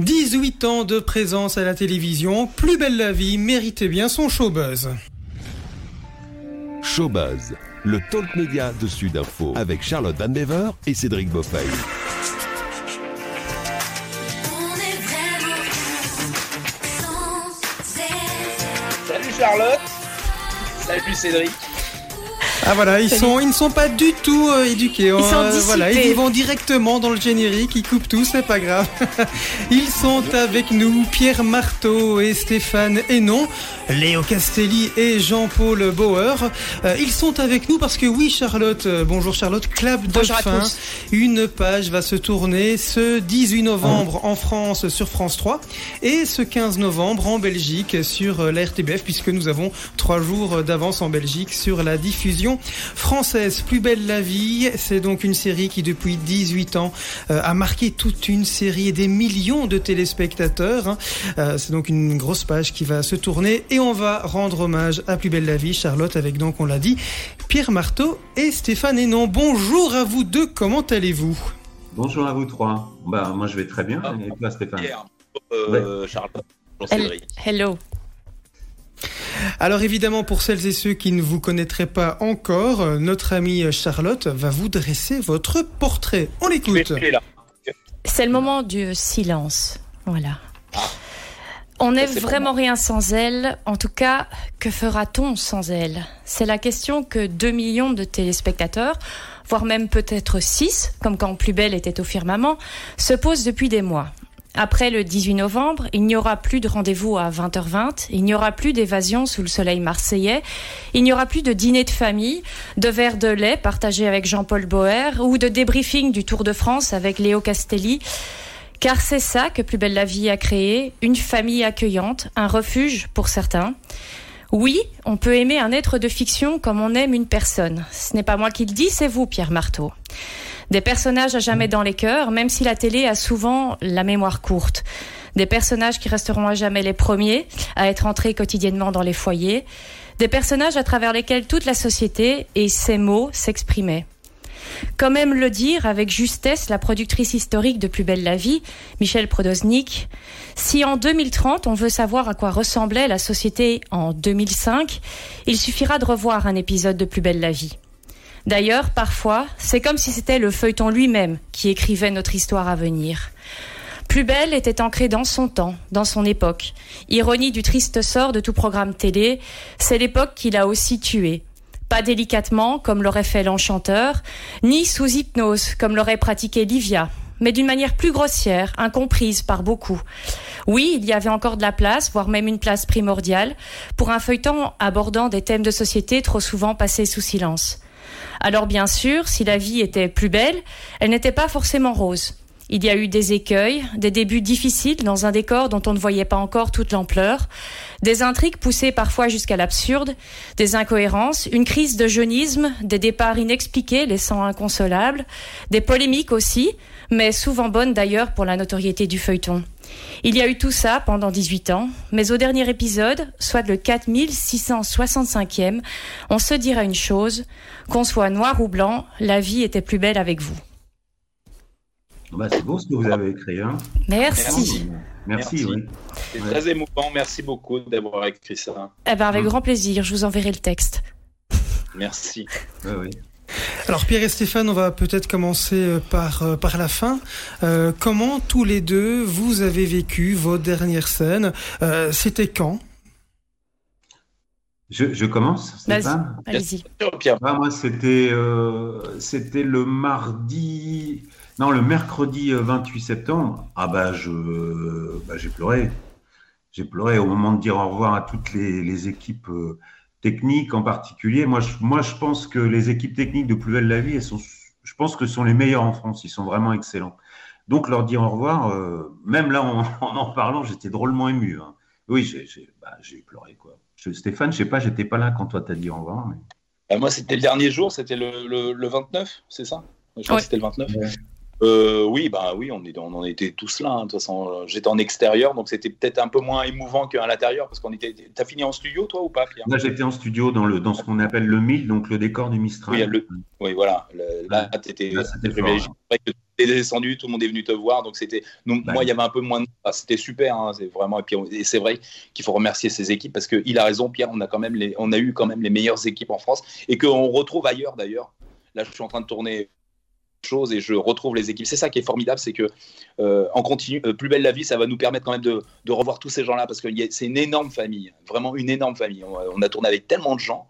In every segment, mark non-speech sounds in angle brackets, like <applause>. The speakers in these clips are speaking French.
18 ans de présence à la télévision, Plus belle la vie méritait bien son showbuzz. Showbuzz, le talk média de Sud Info avec Charlotte Van Bever et Cédric Beaufeuille. Salut Charlotte. Salut Cédric. Ah voilà, ils sont, ils ne sont pas du tout euh, éduqués. Ils sont Euh, voilà, ils vont directement dans le générique, ils coupent tout, c'est pas grave. <laughs> Ils sont avec nous, Pierre Marteau et Stéphane Hénon, Léo Castelli et Jean-Paul Bauer. Euh, ils sont avec nous parce que oui, Charlotte, euh, bonjour Charlotte, clap de Bonjour à fin. tous. Une page va se tourner ce 18 novembre en France sur France 3 et ce 15 novembre en Belgique sur la RTBF puisque nous avons trois jours d'avance en Belgique sur la diffusion française. Plus belle la vie, c'est donc une série qui depuis 18 ans euh, a marqué toute une série et des millions de téléspectateurs. hein. Euh, c'est donc une grosse page qui va se tourner et on va rendre hommage à Plus belle la vie, Charlotte, avec donc, on l'a dit, Pierre Marteau et Stéphane Hénon. Bonjour à vous deux, comment allez-vous? Bonjour à vous trois. Bah, moi je vais très bien. Et toi Stéphane? Pierre. Euh, Charlotte. Bonjour. Hello. Alors évidemment, pour celles et ceux qui ne vous connaîtraient pas encore, euh, notre amie Charlotte va vous dresser votre portrait. On l'écoute. C'est le moment du silence. Voilà. On n'est vraiment rien sans elle. En tout cas, que fera-t-on sans elle? C'est la question que 2 millions de téléspectateurs, voire même peut-être 6, comme quand Plus Belle était au firmament, se posent depuis des mois. Après le 18 novembre, il n'y aura plus de rendez-vous à 20h20, il n'y aura plus d'évasion sous le soleil marseillais, il n'y aura plus de dîner de famille, de verre de lait partagé avec Jean-Paul Boer ou de débriefing du Tour de France avec Léo Castelli. Car c'est ça que Plus belle la vie a créé, une famille accueillante, un refuge pour certains. Oui, on peut aimer un être de fiction comme on aime une personne. Ce n'est pas moi qui le dis, c'est vous, Pierre Marteau. Des personnages à jamais dans les cœurs, même si la télé a souvent la mémoire courte. Des personnages qui resteront à jamais les premiers à être entrés quotidiennement dans les foyers. Des personnages à travers lesquels toute la société et ses mots s'exprimaient. Comme aime le dire avec justesse la productrice historique de Plus belle la vie, Michel Prodosnik, si en 2030 on veut savoir à quoi ressemblait la société en 2005, il suffira de revoir un épisode de Plus belle la vie. D'ailleurs, parfois, c'est comme si c'était le feuilleton lui-même qui écrivait notre histoire à venir. Plus belle était ancrée dans son temps, dans son époque. Ironie du triste sort de tout programme télé, c'est l'époque qui l'a aussi tué. Pas délicatement, comme l'aurait fait l'enchanteur, ni sous hypnose, comme l'aurait pratiqué Livia, mais d'une manière plus grossière, incomprise par beaucoup. Oui, il y avait encore de la place, voire même une place primordiale, pour un feuilleton abordant des thèmes de société trop souvent passés sous silence. Alors bien sûr, si la vie était plus belle, elle n'était pas forcément rose. Il y a eu des écueils, des débuts difficiles dans un décor dont on ne voyait pas encore toute l'ampleur, des intrigues poussées parfois jusqu'à l'absurde, des incohérences, une crise de jeunisme, des départs inexpliqués laissant inconsolables, des polémiques aussi, mais souvent bonnes d'ailleurs pour la notoriété du feuilleton. Il y a eu tout ça pendant 18 ans, mais au dernier épisode, soit le 4665e, on se dira une chose, qu'on soit noir ou blanc, la vie était plus belle avec vous. Bah, C'est beau ce que vous avez écrit. Hein. Merci. Merci, Merci. oui. C'est Ouais. très émouvant. Merci beaucoup d'avoir écrit ça. Eh ben avec grand plaisir, je vous enverrai le texte. Merci. Ouais, oui. Alors Pierre et Stéphane, on va peut-être commencer euh, par, euh, par la fin. Euh, comment tous les deux vous avez vécu vos dernières scènes? Euh, C'était quand? Je, je commence, Allez-y. Ah, Moi, c'était euh, c'était le mardi, non, le mercredi euh, 28 septembre. Ah bah, je, bah, j'ai pleuré. J'ai pleuré au moment de dire au revoir à toutes les, les équipes euh, techniques en particulier. Moi je, moi, je pense que les équipes techniques de Plus belle la vie, elles sont, je pense que ce sont les meilleures en France. Ils sont vraiment excellents. Donc, leur dire au revoir, euh, même là, en <laughs> en, en parlant, j'étais drôlement ému. hein. Oui, j'ai j'ai- bah, j'ai pleuré, quoi. Je- Stéphane, je sais pas, j'étais pas là quand toi t'as dit au revoir. Mais... Bah, moi, c'était le dernier jour. C'était le, le, le 29, c'est ça? Je crois Ouais. que c'était le 29. Euh, oui, bah oui, on, est, on en était tous là. hein. De toute façon, j'étais en extérieur, donc c'était peut-être un peu moins émouvant qu'à l'intérieur, parce qu'on était. T'as fini en studio, toi, ou pas, Pierre? Là, j'étais en studio dans, le, dans ce qu'on appelle le MIL, donc le décor du Mistral. Oui, le- Oui, voilà. Le- là, t'étais privilégié. fort, C'est vrai que t'es descendu, tout le monde est venu te voir, donc c'était. donc. Moi, il y avait un peu moins. De... ah, c'était super, hein, c'est vraiment. Et puis, on- et c'est vrai qu'il faut remercier ces équipes parce qu'il a raison, Pierre. On a quand même les, on a eu quand même les meilleures équipes en France et qu'on retrouve ailleurs d'ailleurs. Là, je suis en train de tourner chose et je retrouve les équipes. C'est ça qui est formidable, c'est que euh, en continu, euh, plus belle la vie, ça va nous permettre quand même de, revoir tous ces gens-là parce que c'est une énorme famille, vraiment une énorme famille. On, a tourné avec tellement de gens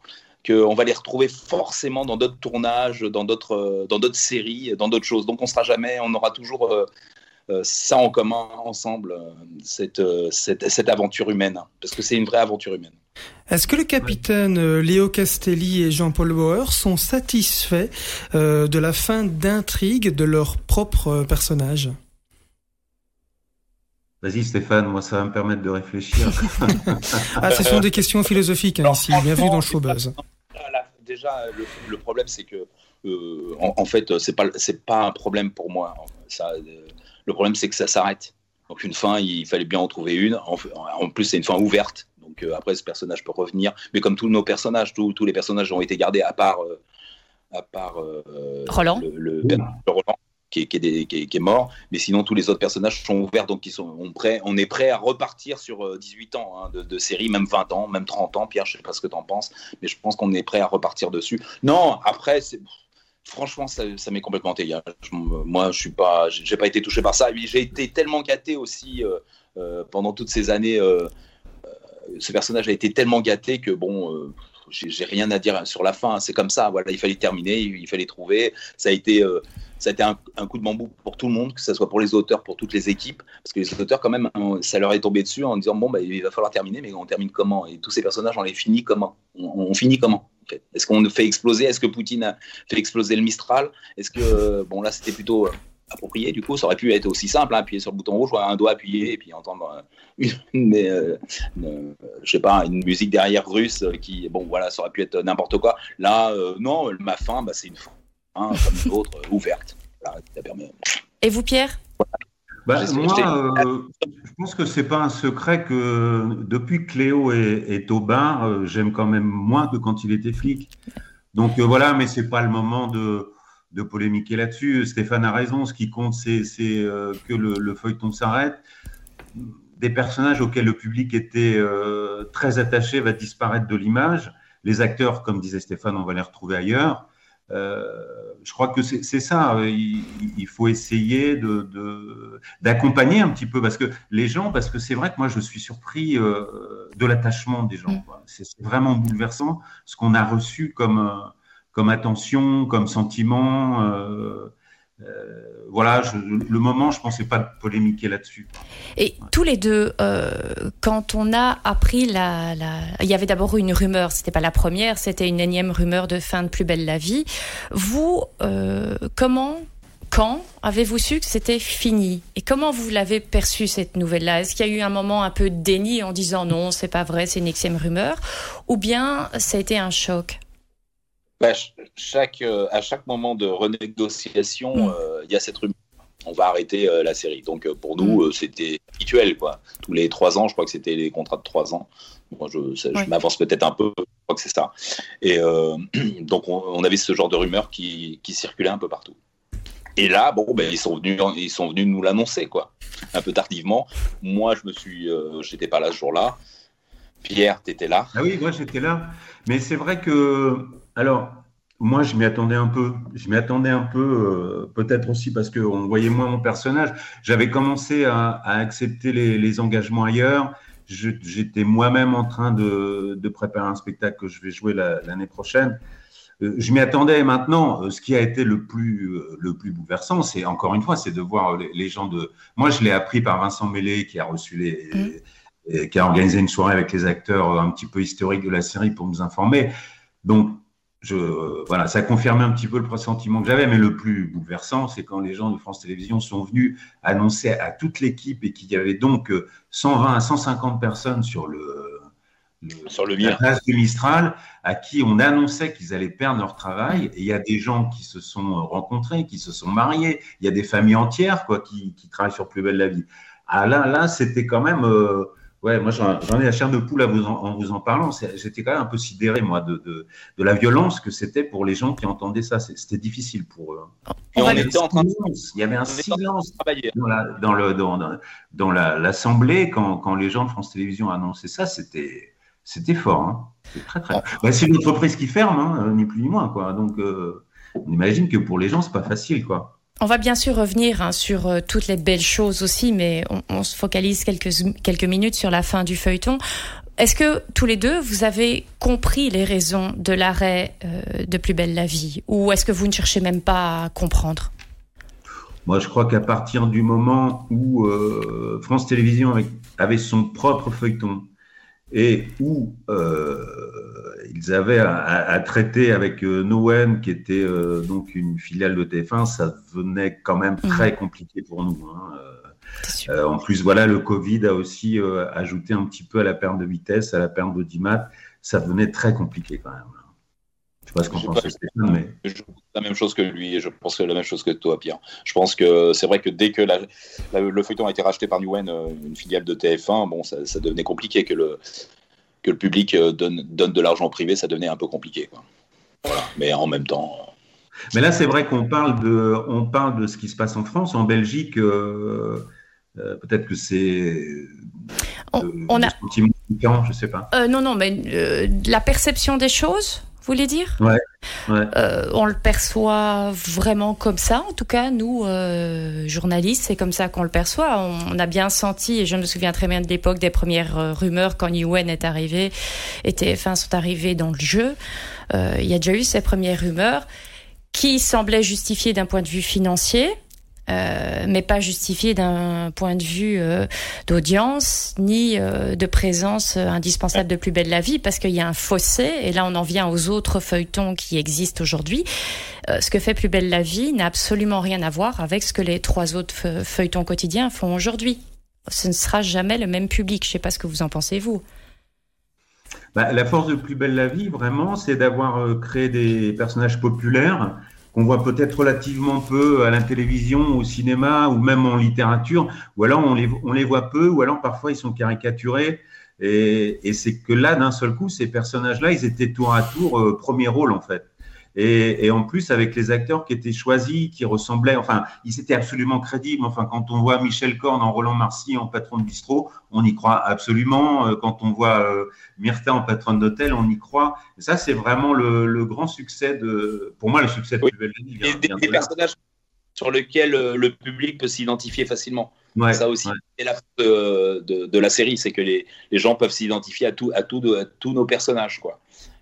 qu'on va les retrouver forcément dans d'autres tournages, dans d'autres, euh, dans séries, dans d'autres choses. Donc on sera jamais, on aura toujours ça en commun ensemble, euh, cette, euh, cette, cette aventure humaine, parce que c'est une vraie aventure humaine. Est-ce que le capitaine euh, Léo Castelli et Jean-Paul Bauer sont satisfaits euh, de la fin d'intrigue de leur propre euh, personnage? Vas-y Stéphane, moi ça va me permettre de réfléchir. <laughs> Ah, ce sont des questions philosophiques hein, ici. Bienvenue dans Showbuzz. Déjà, le, le problème, c'est que, euh, en, en fait, c'est pas, c'est pas un problème pour moi. Ça, euh, le problème, c'est que ça s'arrête. Donc, une fin, il fallait bien en trouver une. En, en plus, c'est une fin ouverte. Donc, euh, après, ce personnage peut revenir. Mais comme tous nos personnages, tous, tous les personnages ont été gardés, à part, euh, à part euh, Roland. le, le- le Roland. Qui est, qui, est des- qui est- qui est mort, mais sinon tous les autres personnages sont ouverts, donc ils sont, on, prêt, on est prêt à repartir sur euh, 18 ans hein, de, de série, même 20 ans, même 30 ans. Pierre, je sais pas ce que tu en penses, mais je pense qu'on est prêt à repartir dessus. Non, après, c'est franchement, ça, m'est complètement égal. Moi, je suis pas, j'ai pas été touché par ça. J'ai été tellement gâté aussi euh, euh, pendant toutes ces années. euh, ce personnage a été tellement gâté que bon, j'ai rien à dire sur la fin. C'est comme ça. Voilà, il fallait terminer, il fallait trouver. Ça a été, euh, ça a été un, coup de bambou pour tout le monde, que ce soit pour les auteurs, pour toutes les équipes, parce que les auteurs quand même, hein, ça leur est tombé dessus en disant bon, bah, il va falloir terminer, mais on termine comment? Et tous ces personnages, on les finit comment? On, finit comment Est-ce qu'on fait exploser? Est-ce que Poutine a fait exploser le Mistral? Est-ce que euh, bon là, c'était plutôt euh, approprié. Du coup ça aurait pu être aussi simple hein, appuyer sur le bouton rouge un doigt appuyé et puis entendre euh, <laughs> une, euh, une, euh, je sais pas une musique derrière russe qui bon voilà ça aurait pu être n'importe quoi. Là euh, non ma fin bah, c'est une fin hein, comme l'autre euh, ouverte. Ça permet Et vous, Pierre? Bah, moi, euh, je pense que c'est pas un secret que depuis que Cléo est, est au bar, euh, j'aime quand même moins que quand il était flic. Donc euh, voilà, mais c'est pas le moment de, de polémiquer là-dessus. Stéphane a raison. Ce qui compte, c'est euh, que le, le feuilleton s'arrête. Des personnages auxquels le public était euh, très attaché va disparaître de l'image. Les acteurs, comme disait Stéphane, on va les retrouver ailleurs. Euh, je crois que c'est ça. Il, il faut essayer de, de- d'accompagner un petit peu parce que les gens, parce que c'est vrai que moi je suis surpris de l'attachement des gens. Mm. C'est vraiment bouleversant ce qu'on a reçu comme comme attention, comme sentiment. euh, euh, voilà, je- le moment, je pensais pas polémiquer là-dessus. Et tous les deux, euh, quand on a appris la, la... il y avait d'abord une rumeur, c'était pas la première, c'était une énième rumeur de fin de Plus belle la vie. Vous, euh, comment, quand avez-vous su que c'était fini? Et comment vous l'avez perçu cette nouvelle-là? Est-ce qu'il y a eu un moment un peu de déni en disant non, c'est pas vrai, c'est une énième rumeur, ou bien ça a été un choc? Bah, ch- chaque, euh, à chaque moment de renégociation, Mm. euh, il y a cette rumeur. On va arrêter euh, la série. Donc euh, pour nous, euh, c'était habituel. Quoi. Tous les trois ans, je crois que c'était les contrats de trois ans. Moi, je, ça- je Ouais. m'avance peut-être un peu, je crois que c'est ça. Et euh, <clears throat> donc on, on avait ce genre de rumeurs qui, qui circulait un peu partout. Et là, bon, ben, ils sont venus, ils sont venus nous l'annoncer, quoi, un peu tardivement. Moi, je me suis, euh, j'étais pas là ce jour-là. Pierre, t'étais là. Ah oui, moi j'étais là. Mais c'est vrai que, alors, moi je m'y attendais un peu. Je m'y attendais un peu, euh, peut-être aussi parce qu'on voyait moins mon personnage. J'avais commencé à, à accepter les, les engagements ailleurs. J'étais moi-même en train de, de préparer un spectacle que je vais jouer la- l'année prochaine. Euh, je m'y attendais et maintenant. euh, Ce qui a été le plus, le plus bouleversant, c'est encore une fois, c'est de voir les, les gens de. Moi, je l'ai appris par Vincent Mélé qui a reçu les, Mm. et qui a organisé une soirée avec les acteurs un petit peu historiques de la série pour nous informer. Donc, je, voilà, ça confirmait un petit peu le pressentiment que j'avais, mais le plus bouleversant, c'est quand les gens de France Télévisions sont venus annoncer à toute l'équipe et qu'il y avait donc euh, 120 à 150 personnes sur le, sur le la place de Mistral, à qui on annonçait qu'ils allaient perdre leur travail. Et il y a des gens qui se sont rencontrés, qui se sont mariés. Il y a des familles entières quoi, qui, qui travaillent sur Plus belle la vie. Ah là, là, c'était quand même. Euh, Ouais, moi j'en ai la chair de poule à vous en, vous en parlant. J'étais quand même un peu sidéré, moi, de, de, de la violence que c'était pour les gens qui entendaient ça. C'était difficile pour eux. Et on était en train de... Il y avait un silence dans l'Assemblée dans quand, quand les gens de France Télévisions annonçaient ça. C'était fort. Hein. C'était très très. Bah, c'est une entreprise qui ferme, hein, ni plus ni moins. Quoi. Donc euh, on imagine que pour les gens, c'est pas facile. quoi. On va bien sûr revenir hein, sur euh, toutes les belles choses aussi, mais on, se focalise quelques, quelques minutes sur la fin du feuilleton. Est-ce que tous les deux, vous avez compris les raisons de l'arrêt euh, de Plus belle la vie? Ou est-ce que vous ne cherchez même pas à comprendre? Moi, je crois qu'à partir du moment où euh, France Télévisions avait, son propre feuilleton et où ils avaient à, traiter avec euh, Nowen, qui était euh, donc une filiale de TF1, ça devenait quand même mhm. très compliqué pour nous. Hein. Euh, en plus, voilà, le Covid a aussi ajouté un petit peu à la perte de vitesse, à la perte d'audimat. Ça devenait très compliqué quand même. Je sais pas ce qu'on pense, Stéphane, mais. Je pense la même chose que lui et je pense que la même chose que toi, Pierre. Je pense que c'est vrai que dès que le feuilleton a été racheté par Newen, une filiale de TF1, bon, ça, ça devenait compliqué que le, que le public euh, donne, donne de l'argent privé, ça devenait un peu compliqué. Voilà. Mais en même temps. Mais là, c'est vrai qu'on parle de, on parle de ce qui se passe en France, en Belgique. Euh, euh, peut-être que c'est. On, a. je sais pas. non, non, mais la perception des choses voulez dire ouais, euh, on le perçoit vraiment comme ça, en tout cas, nous, euh, journalistes, c'est comme ça qu'on le perçoit. On, a bien senti, et je me souviens très bien de l'époque des premières euh, rumeurs quand UN est arrivé et TF1 sont arrivés dans le jeu. Il y a déjà eu ces premières rumeurs qui semblaient justifiées d'un point de vue financier. Euh, mais pas justifié d'un point de vue euh, d'audience ni euh, de présence indispensable de Plus belle la vie, parce qu'il y a un fossé. Et là, on en vient aux autres feuilletons qui existent aujourd'hui. ce que fait Plus belle la vie n'a absolument rien à voir avec ce que les trois autres feuilletons quotidiens font aujourd'hui. Ce ne sera jamais le même public. Je ne sais pas ce que vous en pensez vous. Bah, la force de Plus belle la vie, vraiment, c'est d'avoir créé des personnages populaires qu'on voit peut-être relativement peu à la télévision, au cinéma ou même en littérature, ou alors on les, on les voit peu, ou alors parfois ils sont caricaturés. Et, c'est que là, d'un seul coup, ces personnages-là, ils étaient tour à tour euh, premier rôle en fait. Et, et, en plus, avec les acteurs qui étaient choisis, qui ressemblaient, enfin, ils étaient absolument crédibles. Enfin, quand on voit Michel Korn en Roland Marcy en patron de bistrot, on y croit absolument. Euh, quand on voit euh, Myrtha en patronne d'hôtel, on y croit. Et ça, c'est vraiment le, le, grand succès de, pour moi, le succès de oui. Vient, des, des personnages sur lesquels euh, le public peut s'identifier facilement. Ouais, ça aussi, c'est la de, de, de, la série, c'est que les, les, gens peuvent s'identifier à, tout, à, tout, à tous nos personnages, quoi.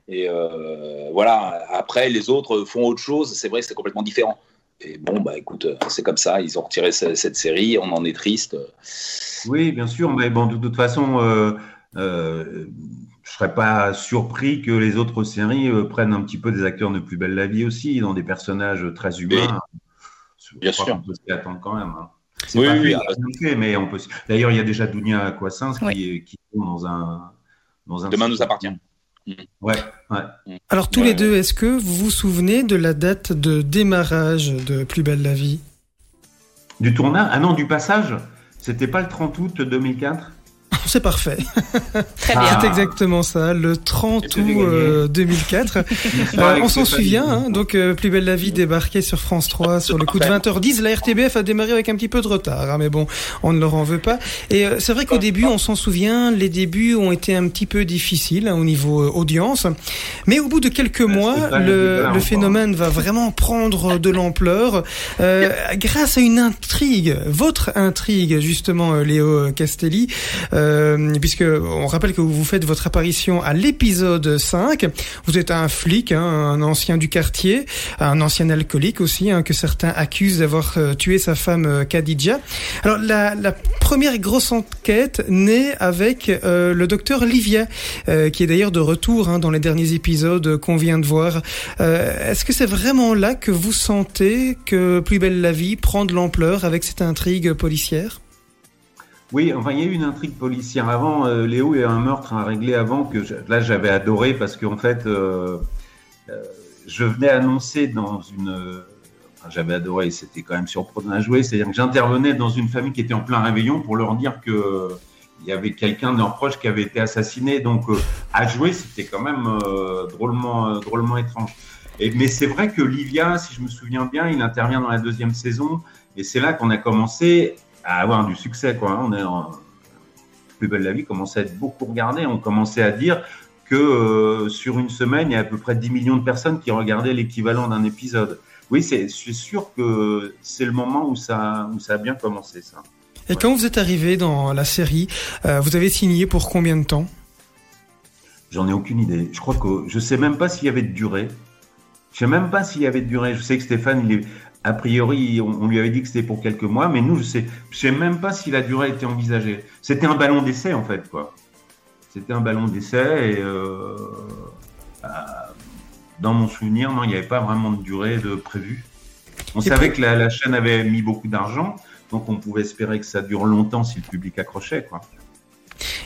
Et euh, voilà, après, les autres font autre chose. C'est vrai que c'est complètement différent. Et bon, bah écoute, c'est comme ça. Ils ont retiré cette, série. On en est triste. Oui, bien sûr. Mais bon, de, toute façon, euh, euh, je serais pas surpris que les autres séries euh, prennent un petit peu des acteurs de Plus belle la vie aussi, dans des personnages très humains. bien sûr. On peut s'y attendre quand même. Hein. Oui, pas oui, fait, mais on peut. D'ailleurs, il y a déjà Dounia Coissins qui, qui est dans un, dans un. Demain nous appartient. Ouais, ouais. Alors tous les deux, est-ce que vous vous souvenez de la date de démarrage de Plus belle la vie? Du tournage? Ah non, du passage? C'était pas le 30 août 2004 <laughs> c'est parfait. Très bien. C'est exactement ça, le 30 août 2004. Euh, <laughs> euh, on s'en souvient, hein, donc euh, Plus belle la vie débarquait sur France 3 sur le coup de 20h10. La RTBF a démarré avec un petit peu de retard, hein, mais bon, on ne leur en veut pas. Et c'est vrai qu'au début, on s'en souvient, les débuts ont été un petit peu difficiles hein, au niveau audience. Mais au bout de quelques mois, le, le phénomène va vraiment prendre de l'ampleur grâce à une intrigue, votre intrigue justement, Léo Castelli. Euh, puisque on rappelle que vous faites votre apparition à l'épisode 5. Vous êtes un flic, hein, un ancien du quartier, un ancien alcoolique aussi, hein, que certains accusent d'avoir euh, tué sa femme euh, Khadija. Alors la, première grosse enquête naît avec euh, le docteur Livia, qui est d'ailleurs de retour hein, dans les derniers épisodes qu'on vient de voir. Est-ce que c'est vraiment là que vous sentez que Plus belle la vie prend de l'ampleur avec cette intrigue policière? Oui, enfin, il y a eu une intrigue policière avant. Euh, Léo, il y un meurtre à régler avant que là, j'avais adoré parce qu'en fait, euh, euh, je venais annoncer dans une. Enfin, j'avais adoré, c'était quand même surprenant à jouer. C'est-à-dire que j'intervenais dans une famille qui était en plein réveillon pour leur dire que il y avait quelqu'un de leurs proches qui avait été assassiné. Donc, à jouer, c'était quand même drôlement, drôlement étrange. Et, mais c'est vrai que Livia, si je me souviens bien, il intervient dans la deuxième saison. Et c'est là qu'on a commencé à avoir du succès. Quoi. Hein. On est en Plus belle la vie commençait à être beaucoup regardé. On commençait à dire que euh, sur une semaine, il y a à peu près 10 millions de personnes qui regardaient l'équivalent d'un épisode. Oui, c'est, je suis sûr que c'est le moment où ça, où ça a bien commencé, ça. Et quand vous êtes arrivé dans la série, euh, vous avez signé pour combien de temps? J'en ai aucune idée. Je crois que je sais même pas s'il y avait de durée. Je sais même pas s'il y avait de durée. Je sais que Stéphane, il est, a priori, on, lui avait dit que c'était pour quelques mois, mais nous, je sais, je sais même pas si la durée était envisagée. C'était un ballon d'essai, en fait, quoi. C'était un ballon d'essai et euh, bah, dans mon souvenir, non, il n'y avait pas vraiment de durée de prévue. On savait que la, la, chaîne avait mis beaucoup d'argent, donc on pouvait espérer que ça dure longtemps si le public accrochait, quoi.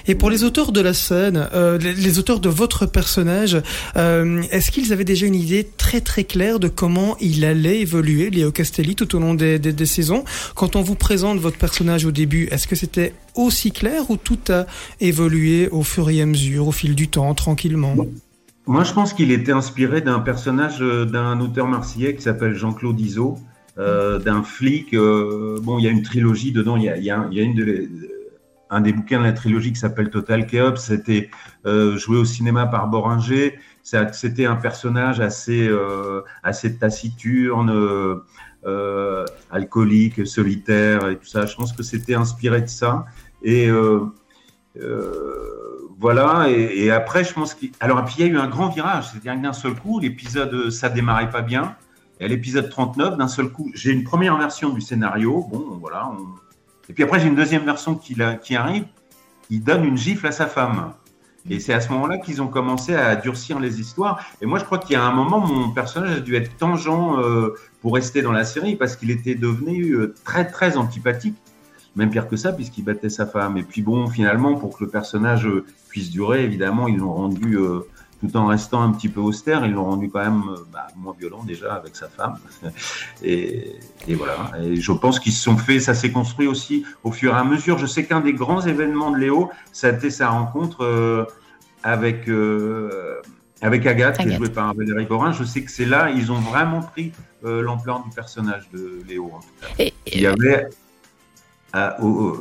Et pour les auteurs de la scène, euh, les, auteurs de votre personnage, euh, est-ce qu'ils avaient déjà une idée très très claire de comment il allait évoluer, Léo Castelli, tout au long des, des, saisons? Quand on vous présente votre personnage au début, est-ce que c'était aussi clair ou tout a évolué au fur et à mesure, au fil du temps, tranquillement? Moi, je pense qu'il était inspiré d'un personnage euh, d'un auteur marseillais qui s'appelle Jean-Claude. Euh, d'un flic. Bon, il y a une trilogie dedans. Il y a, y a, une de, un des bouquins de la trilogie qui s'appelle Total Chaos. C'était euh, joué au cinéma par Boringer. C'était un personnage assez, euh, assez taciturne, euh, alcoolique, solitaire et tout ça. Je pense que c'était inspiré de ça. Et voilà. Et, après, je pense qu'il. Alors, puis il y a eu un grand virage. C'est-à-dire que d'un seul coup, l'épisode, ça démarrait pas bien. Et à l'épisode 39, d'un seul coup, j'ai une première version du scénario. Bon, voilà, et puis après, j'ai une deuxième version qui, qui arrive. Il donne une gifle à sa femme. Et c'est à ce moment-là qu'ils ont commencé à durcir les histoires. Et moi, je crois qu'il y a un moment, mon personnage a dû être tangent euh, pour rester dans la série parce qu'il était devenu euh, très, très antipathique. Même pire que ça, puisqu'il battait sa femme. Et puis bon, finalement, pour que le personnage euh, puisse durer, évidemment, ils l'ont rendu tout en restant un petit peu austère, ils l'ont rendu quand même euh, bah, moins violent déjà avec sa femme. <laughs> Et, et voilà. Et je pense qu'ils se sont fait, ça s'est construit aussi au fur et à mesure. Je sais qu'un des grands événements de Léo, ça a été sa rencontre euh, avec euh, avec Agathe, Agathe, qui est jouée par Valérie Borin. Je sais que c'est là, ils ont vraiment pris euh, l'ampleur du personnage de Léo. En tout cas. Et, Il y avait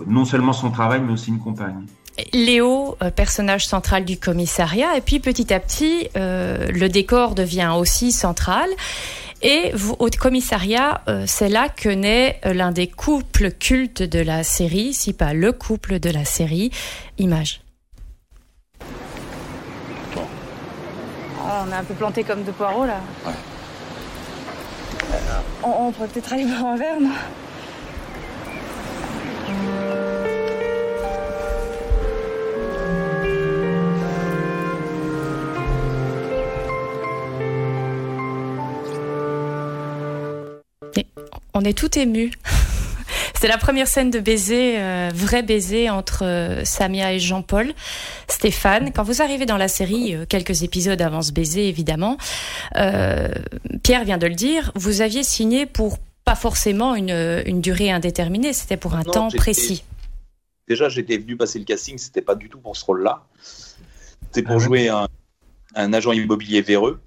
non seulement son travail, mais aussi une compagne. Léo, euh, personnage central du commissariat, et puis petit à petit, euh, le décor devient aussi central. Et vous, au commissariat, euh, c'est là que naît l'un des couples cultes de la série, si pas le couple de la série, Image. Bon. Oh, on est un peu planté comme de poireaux là. Ouais. On, on, pourrait peut-être aller boire un verre, non? On est tout ému. <laughs> C'est la première scène de baiser, euh, vrai baiser entre euh, Samia et Jean-Paul. Stéphane, quand vous arrivez dans la série, euh, quelques épisodes avant ce baiser évidemment, euh, Pierre vient de le dire, vous aviez signé pour pas forcément une, une durée indéterminée, c'était pour un non, temps précis. Déjà, j'étais venu passer le casting, c'était pas du tout pour ce rôle-là. C'était pour ah jouer un, un agent immobilier véreux.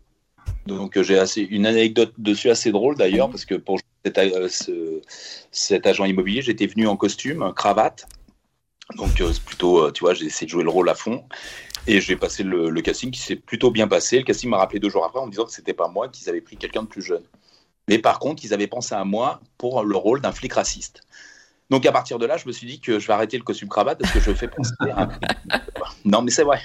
Donc j'ai assez une anecdote dessus assez drôle d'ailleurs parce que pour cet, euh, ce, cet agent immobilier, j'étais venu en costume, cravate. Donc euh, plutôt, euh, tu vois, j'ai essayé de jouer le rôle à fond et j'ai passé le, le, casting qui s'est plutôt bien passé. Le casting m'a rappelé deux jours après en me disant que c'était pas moi, qu'ils avaient pris quelqu'un de plus jeune. Mais par contre, ils avaient pensé à moi pour le rôle d'un flic raciste. Donc à partir de là, je me suis dit que je vais arrêter le costume cravate parce que je fais penser à un... Non, mais c'est vrai.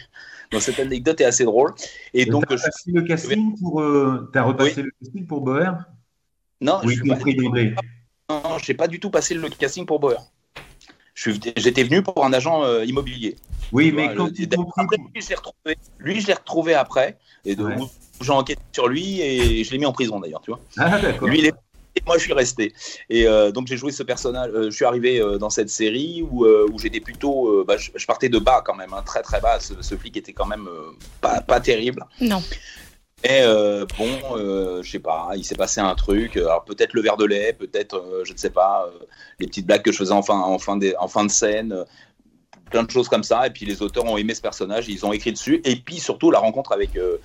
Donc cette anecdote est assez drôle. Et, et donc, as je... le casting pour, euh, as repassé oui. le casting pour Boer Non, oui, je n'ai pas... pas, du tout passé le casting pour Boer. J'étais venu pour un agent euh, immobilier. Oui, mais quand le... après, lui, je l'ai retrouvé. Lui, je l'ai retrouvé après. Et de... ouais. j'ai enquêté sur lui et je l'ai mis en prison d'ailleurs, tu vois. Ah, d'accord. Lui, il est moi, je suis resté. Et euh, donc, j'ai joué ce personnage. euh, je suis arrivé euh, dans cette série où, euh, où j'étais plutôt. euh, bah, je, je partais de bas quand même, hein, très très bas. Ce, ce flic était quand même euh, pas, pas terrible. Non. Et euh, bon, euh, je sais pas, il s'est passé un truc. Alors peut-être le verre de lait, peut-être, euh, je ne sais pas, euh, les petites blagues que je faisais en fin, en fin, de, en fin de scène, euh, plein de choses comme ça. Et puis les auteurs ont aimé ce personnage, ils ont écrit dessus. Et puis surtout la rencontre euh,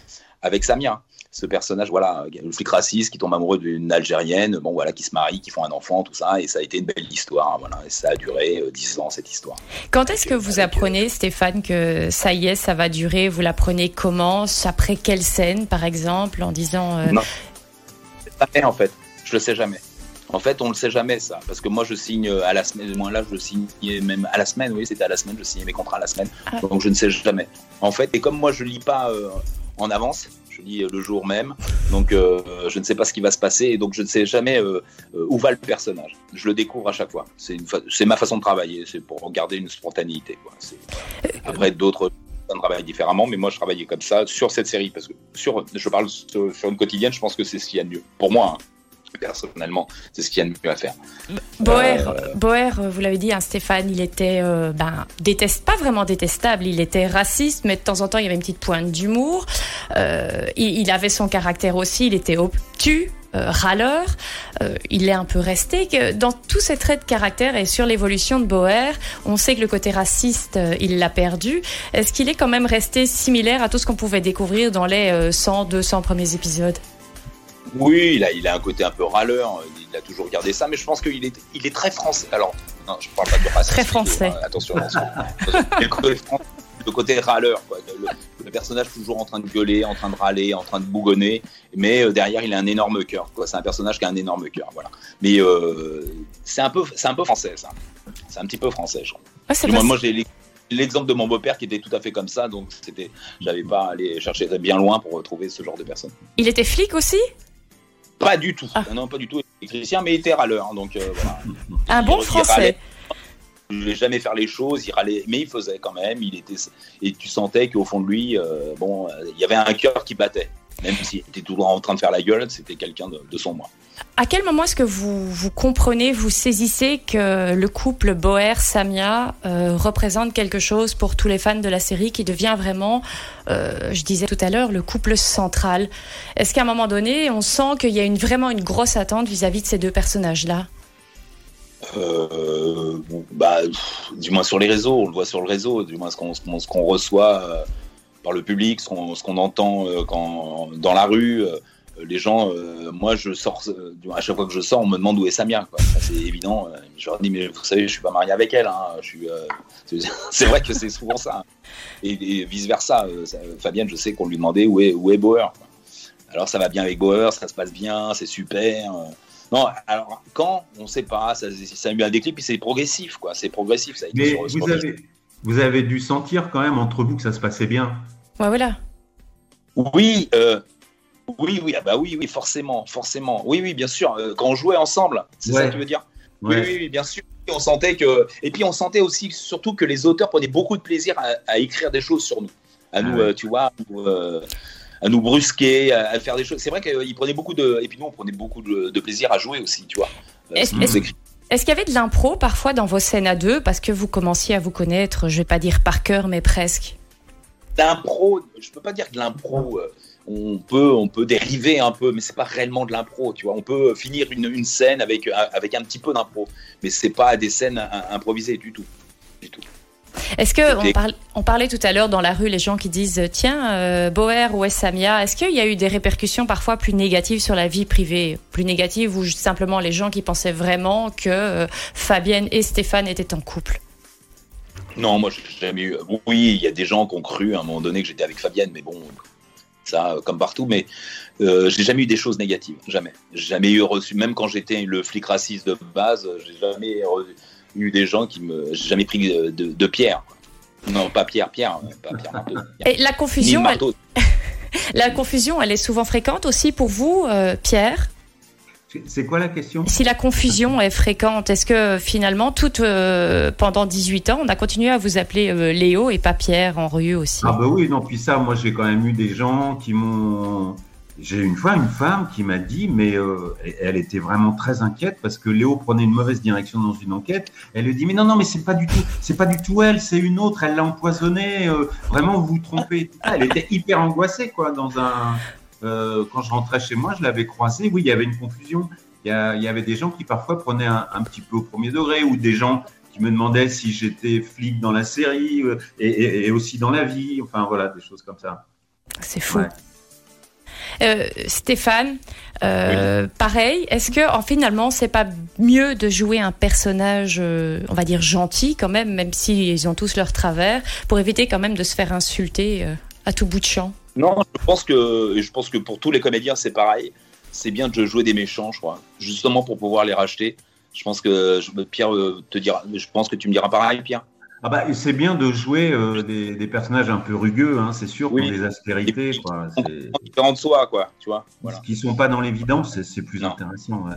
avec Samia, ce personnage, voilà, le flic raciste qui tombe amoureux d'une Algérienne, bon voilà, qui se marie, qui font un enfant, tout ça. Et ça a été une belle histoire, voilà. Et ça a duré euh, dix ans cette histoire. Quand est-ce que vous apprenez, Stéphane, que ça y est, ça va durer? Vous l'apprenez comment? Après quelle scène, par exemple, en disant euh, Non. Jamais, en fait. Je le sais jamais. En fait, on le sait jamais ça, parce que moi je signe à la semaine, moi là je signais même à la semaine, oui c'était à la semaine, je signais mes contrats à la semaine, Ah. donc je ne sais jamais. En fait, et comme moi je lis pas euh, en avance, je lis euh, le jour même, donc euh, je ne sais pas ce qui va se passer, et donc je ne sais jamais euh, euh, où va le personnage. Je le découvre à chaque fois. C'est fa- ma façon de travailler, c'est pour garder une spontanéité. Quoi. Après d'autres personnes travaillent différemment, mais moi je travaillais comme ça sur cette série parce que sur, je parle sur, sur une quotidienne, je pense que c'est ce qu'il y a de mieux. Pour moi, hein, personnellement, c'est ce qu'il y a de mieux à faire. Boer, Euh, Boer, vous l'avez dit, hein, Stéphane, il était euh, ben, déteste, pas vraiment détestable, il était raciste, mais de temps en temps, il y avait une petite pointe d'humour. Euh, il, il avait son caractère aussi, il était obtus. râleur, il est un peu resté dans tous ces traits de caractère et sur l'évolution de Boer, on sait que le côté raciste, il l'a perdu. Est-ce qu'il est quand même resté similaire à tout ce qu'on pouvait découvrir dans les euh, 100, 200 premiers épisodes? Oui, il a, il a un côté un peu râleur, il a toujours gardé ça, mais je pense qu'il est, il est très français. Alors, non, je parle pas de racisme. Très français. euh, attention, attention. <laughs> le, côté français, le côté râleur, quoi. Le, le personnage toujours en train de gueuler, en train de râler, en train de bougonner, mais euh, derrière il a un énorme cœur. C'est un personnage qui a un énorme cœur, voilà. Mais euh, c'est un peu, c'est un peu français, ça. C'est un petit peu français, je crois. Ah, Moi, j'ai l'ex- l'exemple de mon beau-père qui était tout à fait comme ça, donc c'était, j'avais pas à aller chercher bien loin pour retrouver ce genre de personne. Il était flic aussi? Pas du tout. Ah. Non, pas du tout. Il était chrétien, mais il était râleur. hein, Donc euh, voilà. Un bon Il- français. Il voulait jamais faire les choses, il râlait, mais il faisait quand même. Il était et tu sentais qu'au fond de lui, euh, bon, euh, il y avait un cœur qui battait. Même s'il était toujours en train de faire la gueule, c'était quelqu'un de, de son moi. À quel moment est-ce que vous, vous comprenez, vous saisissez que le couple Boer-Samia euh, représente quelque chose pour tous les fans de la série qui devient vraiment, euh, je disais tout à l'heure, le couple central? Est-ce qu'à un moment donné, on sent qu'il y a une, vraiment une grosse attente vis-à-vis de ces deux personnages-là? Euh, bah, du moins sur les réseaux, on le voit sur le réseau, du moins ce qu'on qu'on reçoit par le public, ce qu'on entend euh, quand, dans la rue. euh, les gens, euh, moi je sors, à chaque fois que je sors, on me demande où est Samia. C'est évident. Je leur dis, mais vous savez, je suis pas marié avec elle. hein, <laughs> c'est- vrai que c'est souvent ça. hein. Et, et vice versa. Fabienne, je sais qu'on lui demandait où est, où est Bauer. quoi. Alors ça va bien avec Bauer, ça se passe bien, c'est super. non, alors quand on sait pas, ça, ça a eu un déclic, puis c'est progressif, quoi. C'est progressif, ça a été Mais sur- sur- vous avez, vous avez dû sentir quand même entre vous que ça se passait bien. Ouais, voilà. Oui, euh, oui, oui, ah bah oui, oui, forcément, forcément. Oui, oui, bien sûr. euh, quand on jouait ensemble, c'est ça que tu veux dire? Ouais. Oui, oui, oui, bien sûr. On sentait que, et puis on sentait aussi surtout que les auteurs prenaient beaucoup de plaisir à, à écrire des choses sur nous, à nous, Ah ouais. euh, tu vois, à nous, euh, à nous brusquer, à, à faire des choses. C'est vrai qu'ils prenaient beaucoup de, et puis nous on prenait beaucoup de, de plaisir à jouer aussi, tu vois. Est-ce qu'il y avait de l'impro parfois dans vos scènes à deux? Parce que vous commenciez à vous connaître, je vais pas dire par cœur, mais presque l'impro, je peux pas dire que l'impro, euh, on peut, on peut dériver un peu, mais c'est pas réellement de l'impro, tu vois. On peut finir une, une scène avec, euh, avec un petit peu d'impro, mais c'est pas des scènes im- improvisées du tout. Du tout. Est-ce que on, C'était- parle- on parlait tout à l'heure dans la rue les gens qui disent tiens euh, Boer ou Samia est-ce qu'il y a eu des répercussions parfois plus négatives sur la vie privée? Plus négatives ou simplement les gens qui pensaient vraiment que euh, Fabienne et Stéphane étaient en couple? Non, moi, j'ai jamais eu. Oui, il y a des gens qui ont cru à un moment donné que j'étais avec Fabienne, mais bon, ça, euh, comme partout, mais euh, j'ai jamais eu des choses négatives, jamais. Jamais eu reçu, même quand j'étais le flic raciste de base, j'ai jamais eu des gens qui me. J'ai jamais pris de, de, de pierre. Non, pas Pierre, Pierre, pas Pierre Marteau. <laughs> et la confusion elle, <laughs> la confusion elle est souvent fréquente aussi pour vous euh, Pierre? C'est quoi la question? Si la confusion est fréquente est-ce que finalement euh, pendant 18 ans on a continué à vous appeler euh, Léo et pas Pierre en rue aussi? Ah bah oui, non, puis ça, moi j'ai quand même eu des gens qui m'ont J'ai une fois une femme qui m'a dit, mais euh, elle était vraiment très inquiète parce que Léo prenait une mauvaise direction dans une enquête. Elle lui dit, mais non, non, mais c'est pas du tout, c'est pas du tout elle, c'est une autre. Elle l'a empoisonnée. Euh, vraiment, vous vous trompez. Elle était hyper angoissée, quoi. Dans un, euh, quand je rentrais chez moi, je l'avais croisée. Oui, il y avait une confusion. Il y, a, il y avait des gens qui parfois prenaient un, un, petit peu au premier degré ou des gens qui me demandaient si j'étais flic dans la série euh, et, et, et, aussi dans la vie. Enfin voilà, des choses comme ça. C'est fou. Ouais. Euh, Stéphane, euh, oui. pareil, est-ce que en, finalement c'est pas mieux de jouer un personnage, euh, on va dire gentil quand même, même s'ils ont tous leurs travers, pour éviter quand même de se faire insulter euh, à tout bout de champ? Non, je pense que, je pense que pour tous les comédiens c'est pareil. C'est bien de jouer des méchants, je crois, justement pour pouvoir les racheter. Je pense que Pierre te dira, je pense que tu me diras pareil, Pierre. Ah bah, c'est bien de jouer euh, des, des, personnages un peu rugueux, hein, c'est sûr, oui. pour des aspérités. Quoi. Différents de soi, quoi, tu vois. Voilà. Qui sont pas dans l'évidence, c'est plus non. intéressant. Ouais.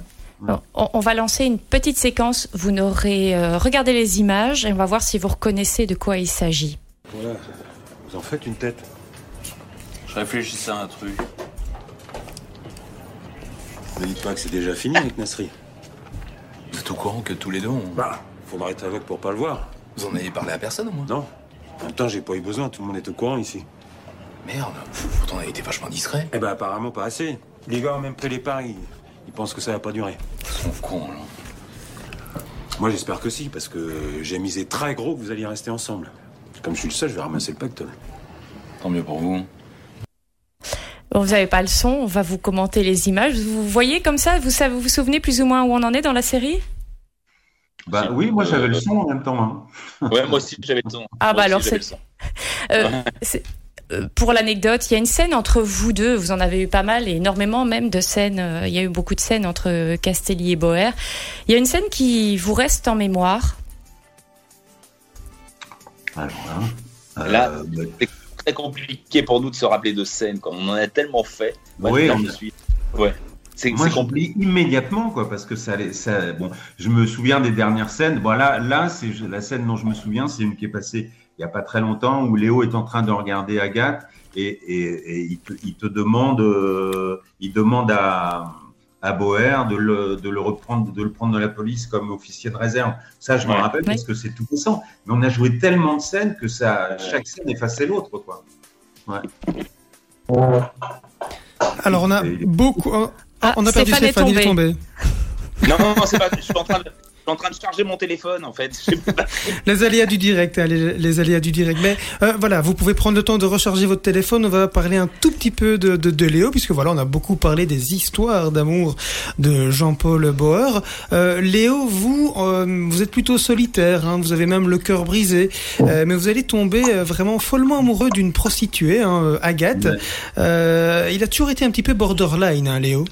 Alors, on, on, va lancer une petite séquence. Vous n'aurez euh, regardé les images et on va voir si vous reconnaissez de quoi il s'agit. Voilà, vous en faites une tête. Réfléchissais à un truc. Ne dites pas que c'est déjà fini avec Nasri. Vous êtes au courant que tous les deux on... Bah, faudra être aveugle pour pas le voir. Vous en avez parlé à personne au moins Non. En même temps, j'ai pas eu besoin, tout le monde est au courant ici. Merde, pourtant on a été vachement discret. Eh ben apparemment pas assez. Les gars ont même pris les paris. Ils pensent que ça va pas durer. Ils sont cons alors. Moi j'espère que si, parce que j'ai misé très gros que vous alliez rester ensemble. Comme je suis le seul, je vais ramasser le pactole. Tant mieux pour vous. Bon, vous n'avez pas le son, on va vous commenter les images. Vous voyez comme ça, vous savez, vous vous souvenez plus ou moins où on en est dans la série? Bah oui, moi j'avais le son en même temps. Hein. Ouais, moi aussi j'avais le son. Ah moi bah alors c'est. <laughs> Euh, euh, pour l'anecdote, il y a une scène entre vous deux. Vous en avez eu pas mal, et énormément même de scènes. Euh, il y a eu beaucoup de scènes entre Castelli et Boer. Il y a une scène qui vous reste en mémoire. Alors là, euh, là bah... c'est très compliqué pour nous de se rappeler de scènes. Quand on en a tellement fait. Oui. Je suis... Ouais. Moi, j'oublie immédiatement, quoi, parce que ça, ça, bon, je me souviens des dernières scènes. Voilà, là, c'est la scène dont je me souviens, c'est une qui est passée il y a pas très longtemps où Léo est en train de regarder Agathe et, et, et il, te, il, te, demande, euh, il demande à, à Boer de le, de le reprendre, de le prendre de la police comme officier de réserve. Ça, je ouais. me rappelle ouais. parce que c'est tout récent. Mais on a joué tellement de scènes que ça, chaque scène effaçait l'autre, quoi. Ouais. Alors, on a beaucoup. Ah, on a perdu Stéphane, Stéphane, il est tombé. Non, non, non c'est pas. Je suis en train de. Je suis en train de charger mon téléphone en fait. <laughs> les aléas du direct, hein, les, les, aléas du direct. Mais euh, voilà, vous pouvez prendre le temps de recharger votre téléphone. On va parler un tout petit peu de, de, de Léo, puisque voilà, on a beaucoup parlé des histoires d'amour de Jean-Paul Bauer. Euh, Léo, vous, euh, vous êtes plutôt solitaire. Hein, vous avez même le cœur brisé, mais vous allez tomber vraiment follement amoureux d'une prostituée, hein, Agathe. Il a toujours été un petit peu borderline, hein, Léo.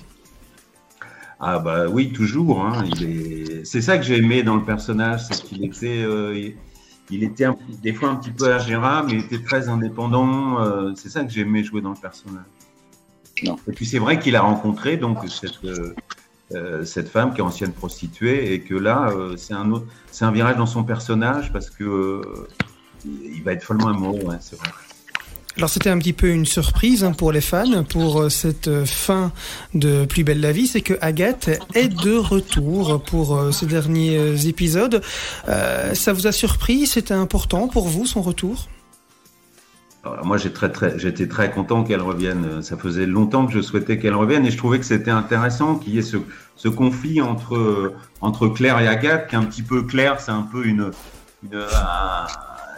Ah bah oui, toujours. Hein. Est... C'est ça que j'ai aimé dans le personnage, c'est qu'il était, euh, il était un... des fois un petit peu ingérable, mais il était très indépendant. Euh, c'est ça que j'ai aimé jouer dans le personnage. Non. Et puis c'est vrai qu'il a rencontré donc cette, euh, cette femme qui est ancienne prostituée et que là c'est un autre, c'est un virage dans son personnage parce que il va être follement amoureux. Ouais, c'est vrai. Alors c'était un petit peu une surprise pour les fans pour cette fin de Plus belle la vie, c'est que Agathe est de retour pour ces derniers épisodes. Euh, ça vous a surpris? C'était important pour vous son retour? Alors moi, j'étais très content qu'elle revienne. Ça faisait longtemps que je souhaitais qu'elle revienne et je trouvais que c'était intéressant qu'il y ait ce, conflit entre, entre Claire et Agathe, qui est un petit peu Claire, c'est un peu une, une un,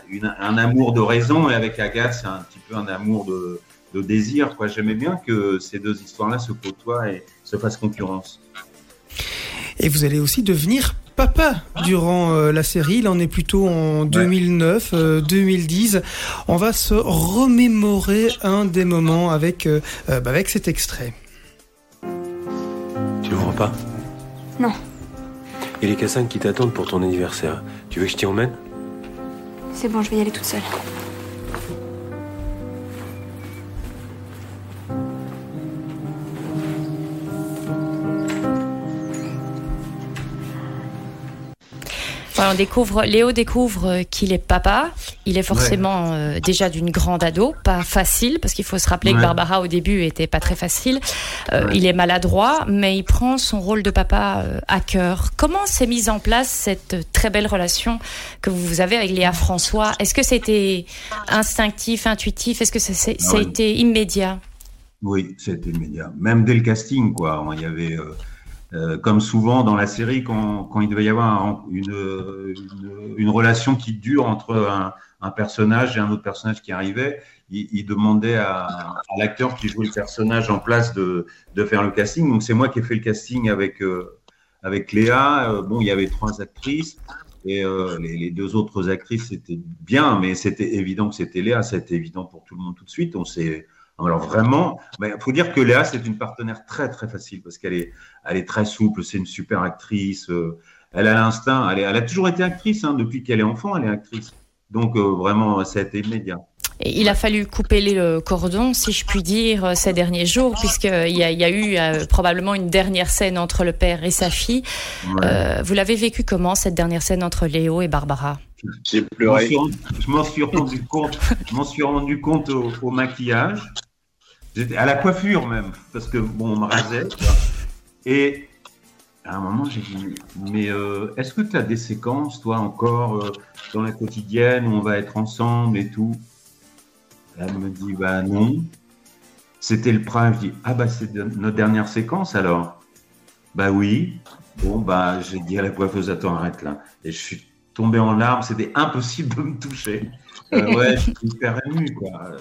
une, un amour de raison et avec Agathe, c'est un petit peu un amour de, de désir. Quoi. J'aimais bien que ces deux histoires-là se côtoient et se fassent concurrence. Et vous allez aussi devenir papa durant euh, la série. Là, on est plutôt en 2009, euh, 2010. On va se remémorer un des moments avec, euh, bah, avec cet extrait. Tu ouvres pas? Non. Et les Cassagnes qui t'attendent pour ton anniversaire. Tu veux que je t'y emmène? C'est bon, je vais y aller toute seule. On découvre, Léo découvre qu'il est papa. Il est forcément euh, déjà d'une grande ado, pas facile, parce qu'il faut se rappeler que. Barbara au début était pas très facile. Euh, Il est maladroit, mais il prend son rôle de papa euh, à cœur. Comment s'est mise en place cette très belle relation que vous avez avec Léa François? Est-ce que c'était instinctif, intuitif? Est-ce que ça, a été immédiat? Oui, c'était immédiat. Même dès le casting, quoi. Il y avait, euh, comme souvent dans la série, quand, il devait y avoir un- une, relation qui dure entre un, personnage et un autre personnage qui arrivait, il, demandait à, l'acteur qui jouait le personnage en place de, faire le casting. Donc c'est moi qui ai fait le casting avec, euh, avec Léa. Euh, bon, il y avait trois actrices. Et les, les deux autres actrices, c'était bien, mais c'était évident que c'était Léa. C'était évident pour tout le monde tout de suite. On s'est, alors vraiment, il faut dire que Léa, c'est une partenaire très très facile parce qu'elle est, elle est très souple, c'est une super actrice. euh, elle a l'instinct, elle, est- elle a toujours été actrice hein, depuis qu'elle est enfant, elle est actrice. Donc euh, vraiment, ça a été immédiat. Et il a fallu couper les euh, cordons, si je puis dire, euh, ces derniers jours, puisqu'il y a, il y a eu euh, probablement une dernière scène entre le père et sa fille. Ouais. Euh, vous l'avez vécu comment, cette dernière scène entre Léo et Barbara? J'ai pleuré. je m'en suis rendu compte, je m'en suis rendu compte au, au maquillage, J'étais- à la coiffure même, parce que bon, on me rasait. Et à un moment, j'ai dit, mais euh, est-ce que tu as des séquences, toi, encore euh, dans la quotidienne où on va être ensemble et tout? Elle me dit, bah non. C'était le prime. Je dis, ah bah c'est notre dernière séquence alors? Bah oui. Bon, bah j'ai dit à la coiffeuse, attends, arrête là. Et je suis tombé en larmes, c'était impossible de me toucher. Euh, ouais, je suis hyper ému, quoi.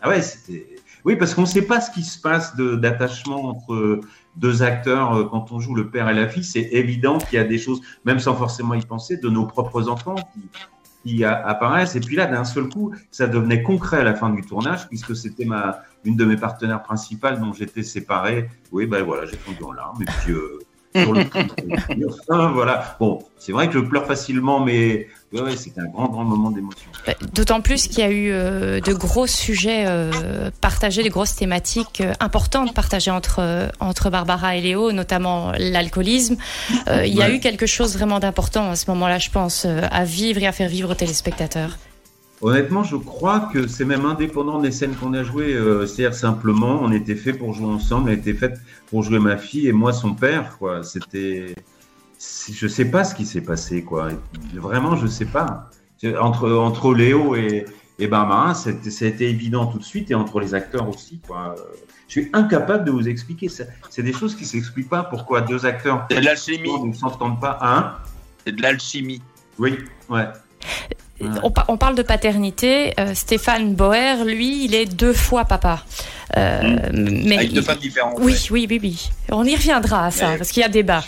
Ah ouais, c'était. Oui, parce qu'on ne sait pas ce qui se passe d'attachement entre deux acteurs euh, quand on joue le père et la fille. C'est évident qu'il y a des choses, même sans forcément y penser, de nos propres enfants qui, apparaissent. Et puis là, d'un seul coup, ça devenait concret à la fin du tournage, puisque c'était ma une de mes partenaires principales dont j'étais séparé. Oui, ben voilà, j'ai fondu en larmes. Et puis, euh, sur le <laughs> enfin, voilà. Bon, c'est vrai que je pleure facilement, mais ouais, c'était un grand, grand moment d'émotion. Euh, D'autant plus qu'il y a eu euh, de gros sujets euh, partagés, de grosses thématiques euh, importantes partagées entre, entre Barbara et Léo, notamment l'alcoolisme. Il y a eu quelque chose vraiment d'important à ce moment-là, je pense, à vivre et à faire vivre aux téléspectateurs. Honnêtement, je crois que c'est même indépendant des scènes qu'on a jouées. C'est-à-dire simplement, on était fait pour jouer ensemble, on était fait pour jouer ma fille et moi son père. C'était, je sais pas ce qui s'est passé. Quoi. Vraiment, je sais pas. Entre entre Léo et et Barbara, c'était- ça a été évident tout de suite et entre les acteurs aussi. Quoi. Je suis incapable de vous expliquer. C'est des choses qui s'expliquent pas. Pourquoi deux acteurs C'est de l'alchimie. ne s'entendent pas un C'est de l'alchimie. Oui, ouais. Ouais. On, par- on parle de paternité. euh, Stéphane Boer, lui, il est deux fois papa. Euh, mais Avec deux femmes différentes. Oui, ouais. oui, oui, oui. On y reviendra à ça, Mais- parce qu'il y a débat.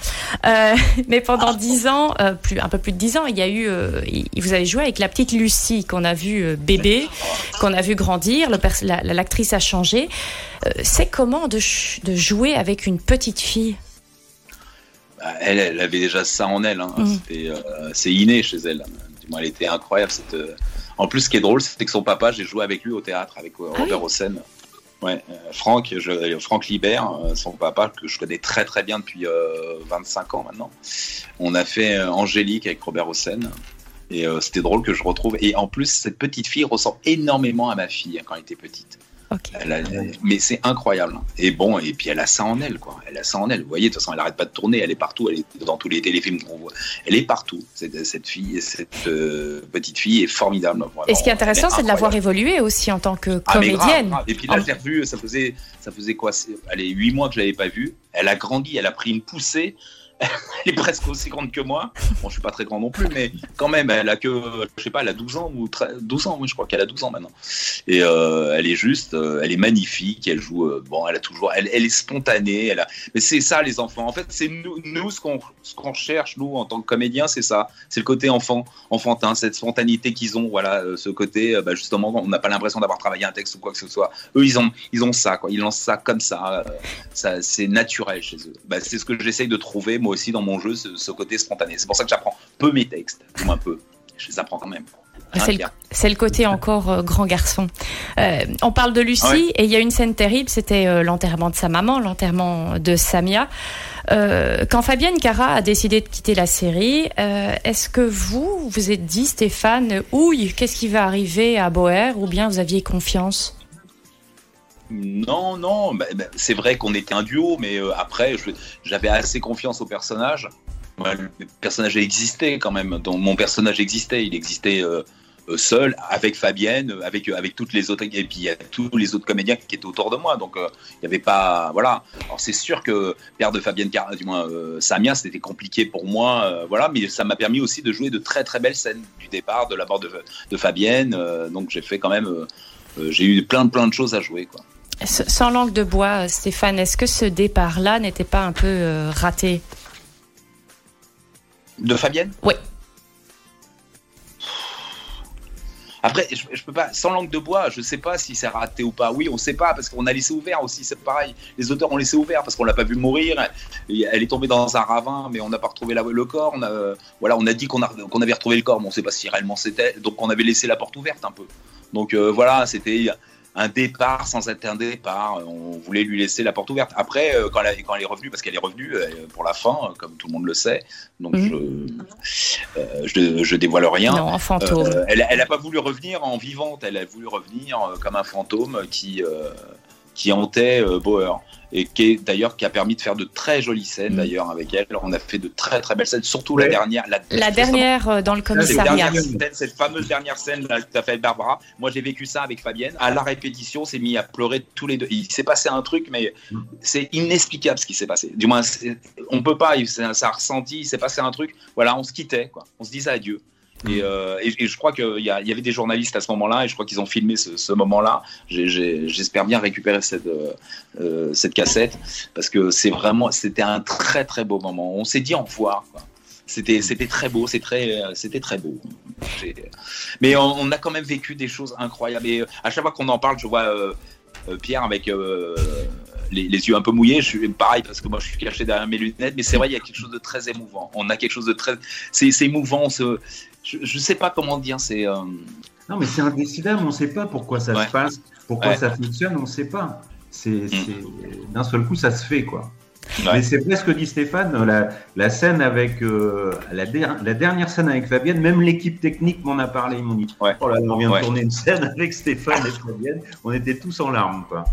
Euh, <laughs> mais pendant dix ans, euh, plus, un peu plus de dix ans, il y a eu, vous avez joué avec la petite Lucie qu'on a vue bébé, qu'on a vu grandir. Le la- L'actrice a changé. C'est comment de, jouer avec une petite fille? Bah, Elle, elle avait déjà ça en elle. hein. Euh, c'est inné chez elle. Elle était incroyable. Cette, euh, En plus, ce qui est drôle, c'était que son papa, j'ai joué avec lui au théâtre, avec euh, Ah Robert Hossein. Ouais, euh, Franck, je, Franck Libert, euh, son papa, que je connais très très bien depuis euh, 25 ans maintenant. On a fait Angélique avec Robert Hossein. Et c'était drôle que je retrouve. Et en plus, cette petite fille ressemble énormément à ma fille hein, quand elle était petite. Ok. Elle a- mais c'est incroyable. Et bon, et puis elle a ça en elle, quoi. Elle a ça en elle. Vous voyez, de toute façon, elle arrête pas de tourner. Elle est partout. Elle est dans tous les téléfilms qu'on voit. Elle est partout. Cette, cette fille, cette euh, petite fille est formidable. vraiment. Et ce qui est intéressant, c'est de la voir évoluer aussi en tant que Ah, grave, comédienne. grave. Et puis là, je l'ai revue, ça faisait, ça faisait quoi? Allez, huit mois que je l'avais pas vue. Elle a grandi, elle a pris une poussée. <laughs> Elle est presque aussi grande que moi. Bon, je suis pas très grand non plus, mais quand même, elle a que, je sais pas, elle a 12 ans ou 13 12 ans, oui, je crois qu'elle a 12 ans maintenant. Et euh, elle est juste, euh, elle est magnifique, elle joue, euh, bon, elle a toujours, elle, est spontanée, elle a, mais c'est ça les enfants. En fait, c'est nous, nous ce qu'on ce cherche nous en tant que comédiens, c'est ça, c'est le côté enfant, enfantin, cette spontanéité qu'ils ont, voilà, ce côté, bah, justement, on n'a pas l'impression d'avoir travaillé un texte ou quoi que ce soit. Eux, ils ont, ils ont ça, quoi, ils lancent ça comme ça, ça, c'est naturel chez eux. Bah, c'est ce que j'essaye de trouver moi aussi dans mon jeu, ce, ce côté spontané. C'est pour ça que j'apprends peu mes textes, ou un peu. je les apprends quand même. Ah, c'est le, le côté encore euh, grand garçon. Euh, on parle de Lucie Ouais. et il y a une scène terrible, c'était euh, l'enterrement de sa maman, l'enterrement de Samia. Quand Fabienne Cara a décidé de quitter la série, est-ce que vous vous êtes dit, Stéphane, ouille, qu'est-ce qui va arriver à Boer ou bien vous aviez confiance? Non, non, bah, bah, c'est vrai qu'on était un duo, mais euh, après, j'avais assez confiance au personnage. Le personnage existait quand même. Donc, mon personnage existait. Il existait euh, euh, seul, avec Fabienne, avec, avec toutes les autres. Et puis, il y a tous les autres comédiens qui étaient autour de moi. Donc, il n'y avait pas. Voilà. Alors, c'est sûr que père de Fabienne, du moins, Samia, c'était compliqué pour moi. voilà. Mais ça m'a permis aussi de jouer de très, très belles scènes du départ, de la mort de, de Fabienne. donc, j'ai fait quand même. j'ai eu plein, plein de choses à jouer, quoi. Sans langue de bois, Stéphane, est-ce que ce départ-là n'était pas un peu euh, raté? De Fabienne? Oui. Après, je, je peux pas, sans langue de bois, je sais pas si c'est raté ou pas. Oui, on sait pas parce qu'on a laissé ouvert aussi. C'est pareil. Les auteurs ont laissé ouvert parce qu'on l'a pas vu mourir. Elle est tombée dans un ravin, mais on n'a pas retrouvé la- le corps. On a, voilà, on a dit qu'on avait retrouvé le corps, mais on sait pas si réellement c'était. Donc on avait laissé la porte ouverte un peu. Donc euh, voilà, c'était un départ sans être un départ. On voulait lui laisser la porte ouverte. Après, euh, quand, elle, quand elle est revenue, parce qu'elle est revenue euh, pour la fin, euh, comme tout le monde le sait, donc Mhm. je, euh, je, je dévoile rien. Non, en fantôme. Euh, elle, elle a pas voulu revenir en vivante, elle a voulu revenir euh, comme un fantôme qui, euh, qui hantait euh, Bauer. Et qui est d'ailleurs qui a permis de faire de très jolies scènes Mm. d'ailleurs avec elle. On a fait de très très belles scènes, surtout la dernière. La, La dernière euh, dans le commissariat. cette fameuse dernière scène là, que tu as fait avec Barbara, moi j'ai vécu ça avec Fabienne. À la répétition, on s'est mis à pleurer tous les deux. Il s'est passé un truc, mais c'est inexplicable ce qui s'est passé. Du moins, on peut pas, c'est- ça a ressenti, il s'est passé un truc. Voilà, on se quittait, quoi. on se disait adieu. Et, euh, et- et je crois qu'il y, avait des journalistes à ce moment-là, et je crois qu'ils ont filmé ce, ce moment-là. J'espère bien récupérer cette, euh, euh, cette cassette, parce que c'est vraiment, c'était un très très beau moment. On s'est dit au revoir. C'était, c'était très beau, c'est très, c'était très beau. Mais on, on a quand même vécu des choses incroyables. Et à chaque fois qu'on en parle, je vois euh, Pierre avec les, les yeux un peu mouillés. Je suis pareil parce que moi je suis caché derrière mes lunettes. Mais c'est vrai, il y a quelque chose de très émouvant. On a quelque chose de très, c'est, émouvant. je, je sais pas comment dire. C'est, euh, Non, mais c'est indécidable, on ne sait pas pourquoi ça Ouais. se passe, pourquoi Ouais. ça fonctionne, on ne sait pas. C'est, c'est- D'un seul coup, ça se fait, quoi. Ouais. Mais c'est vrai ce que dit Stéphane, la, la scène avec euh, la, der- la dernière scène avec Fabienne, même l'équipe technique m'en a parlé, ils m'ont dit Ouais. Oh là là, on vient Ouais. de tourner une scène avec Stéphane et Fabienne, on était tous en larmes, quoi.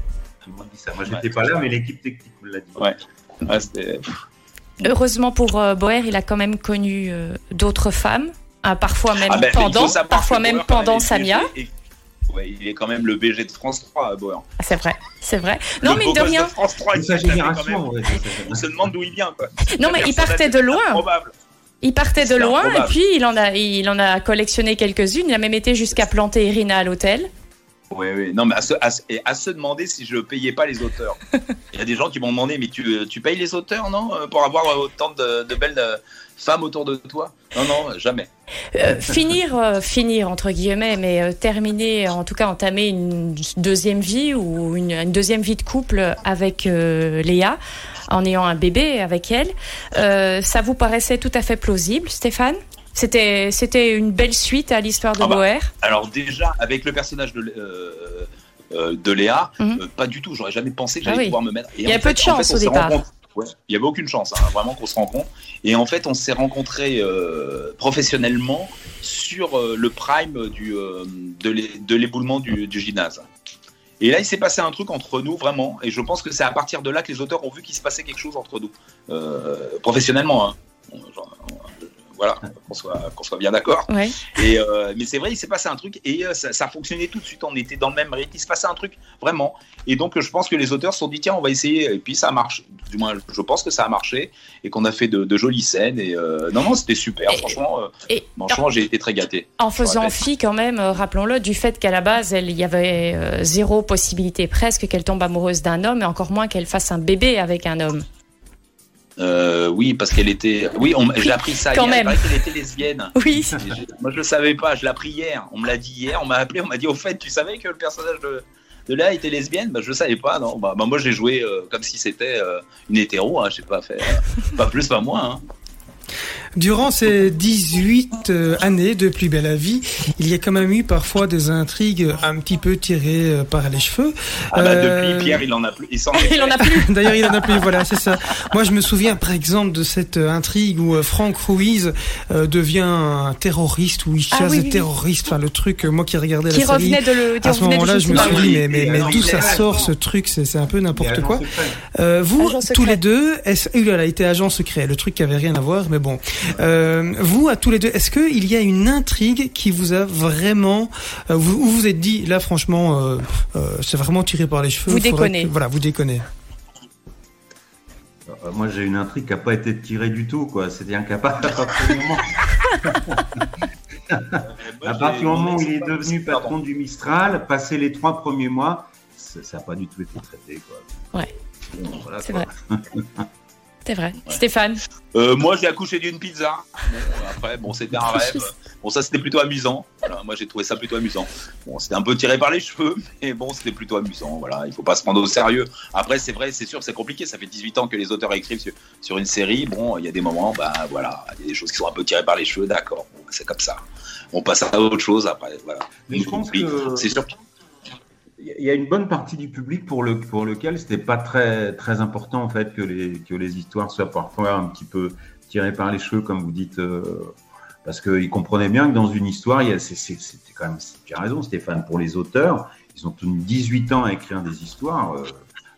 Dit ça. Moi, j'étais Ouais. pas là, mais l'équipe technique me l'a dit. Ouais. ouais, c'était- Heureusement pour euh, Boer, il a quand même connu euh, d'autres femmes, hein, parfois même Ah ben, il faut pendant, parfois même pendant même, Samia. Et- ouais, il est quand même le BG de France 3, Bauer. Ah, c'est vrai, c'est vrai. Non, Le mais de rien. France 3, C'est il sa génération, même. On se demande d'où il vient, quoi. Non, mais il partait de loin. Il partait de loin et puis il en a, il en a collectionné quelques-unes. Il a même été jusqu'à planter Irina à l'hôtel. Oui, oui. Non, mais à se, à, se- et à se demander si je payais pas les auteurs. <laughs> Il y a des gens qui m'ont demandé, mais tu, tu payes les auteurs, non euh, Pour avoir autant de, de belles euh, femmes autour de toi? Non, non, jamais. Euh, finir, euh, finir entre guillemets, mais euh, terminer, en tout cas entamer une deuxième vie ou une, une deuxième vie de couple avec euh, Léa, en ayant un bébé avec elle. Euh, ça vous paraissait tout à fait plausible, Stéphane? C'était, c'était une belle suite à l'histoire de Ah bah, Boer. Alors déjà, avec le personnage de, euh, euh, de Léa, Mhm. euh, pas du tout. J'aurais jamais pensé que Ah j'allais oui. pouvoir me mettre. Et Il y a en peu de en chance on au s'est départ. Ouais, il y avait aucune chance, hein, vraiment qu'on se rencontre. Et en fait, on s'est rencontrés euh, professionnellement sur euh, le prime du, euh, de l'é- de l'éboulement du, du gymnase. Et là, il s'est passé un truc entre nous, vraiment. Et je pense que c'est à partir de là que les auteurs ont vu qu'il se passait quelque chose entre nous, professionnellement. hein. Genre, voilà, qu'on soit, qu'on soit bien d'accord. Ouais. Et euh, mais c'est vrai, il s'est passé un truc et euh, ça, ça a fonctionné tout de suite. On était dans le même rythme. Il se passait un truc vraiment. Et donc, je pense que les auteurs se sont dit tiens, on va essayer. Et puis ça a marché. Du moins, je pense que ça a marché et qu'on a fait de, de jolies scènes. Et euh, non, non, c'était super. Et- franchement, franchement, j'ai été très gâté. En faisant fi quand même, rappelons-le, du fait qu'à la base, il y avait zéro possibilité presque qu'elle tombe amoureuse d'un homme, et encore moins qu'elle fasse un bébé avec un homme. Euh, oui, parce qu'elle était. Oui, on- j'ai appris ça Quand hier. Il même. paraît qu'elle était lesbienne. <laughs> Oui. Moi, je le savais pas. Je l'ai appris hier. On me l'a dit hier. On m'a appelé. On m'a dit au fait, tu savais que le personnage de, de Léa était lesbienne? Bah, Je le savais pas. Non. Bah, bah, moi, j'ai joué euh, comme si c'était euh, une hétéro. Hein, je sais pas faire. pas plus, pas moins. hein. Durant ces 18 euh, années de Plus belle la vie, il y a quand même eu parfois des intrigues un petit peu tirées euh, par les cheveux. Ah bah, Euh, depuis, Pierre, il en a plus. Il s'en <laughs> Il en a plus. <laughs> D'ailleurs, il en a plus, voilà, c'est ça. Moi, je me souviens, par exemple, de cette intrigue où euh, Frank Ruiz euh, devient un terroriste, où il Ah chasse oui, des oui, oui. terroristes. Enfin, le truc, moi qui regardais Qui la série, revenait de le. qui à ce moment-là, je me suis dit, mais, mais, mais Alors, d'où ça sort ce truc? C'est c'est un peu n'importe quoi. Euh, vous, tous les deux, est-ce, euh, là, là, il était agent secret, le truc qui avait rien à voir, mais bon. Euh, vous, à tous les deux, est-ce que il y a une intrigue qui vous a vraiment, euh, vous, où vous vous êtes dit, là, franchement, euh, euh, c'est vraiment tiré par les cheveux. Vous déconnez. que- voilà, vous déconnez. Moi, j'ai une intrigue qui n'a pas été tirée du tout, quoi. C'est-à-dire qu'à partir du <laughs> moment, à partir du moment où il est devenu patron du Mistral, passé les trois premiers mois, ça n'a pas du tout été traité, quoi. Ouais. Bon, voilà, C'est vrai. <laughs> C'est vrai. Stéphane. Euh, moi, j'ai accouché d'une pizza. Bon, après, bon, c'était un <laughs> rêve. Bon, ça, c'était plutôt amusant. Voilà, moi, j'ai trouvé ça plutôt amusant. Bon, c'était un peu tiré par les cheveux, <laughs> mais bon, c'était plutôt amusant. Voilà, il faut pas se prendre au sérieux. Après, c'est vrai, c'est sûr, c'est compliqué. Ça fait 18 ans que les auteurs écrivent sur, sur une série. Bon, il y a des moments, bah voilà, il y a des choses qui sont un peu tirées par les cheveux. D'accord, bon, c'est comme ça. On passe à autre chose après. Voilà. Mais je pense que C'est sûr. que- il y a une bonne partie du public pour, le, pour lequel c'était pas très, très important en fait que les, que les histoires soient parfois un petit peu tirées par les cheveux, comme vous dites, euh, parce qu'ils comprenaient bien que dans une histoire, c'était quand même, tu as raison Stéphane, pour les auteurs, ils ont tenu 18 ans à écrire des histoires. euh,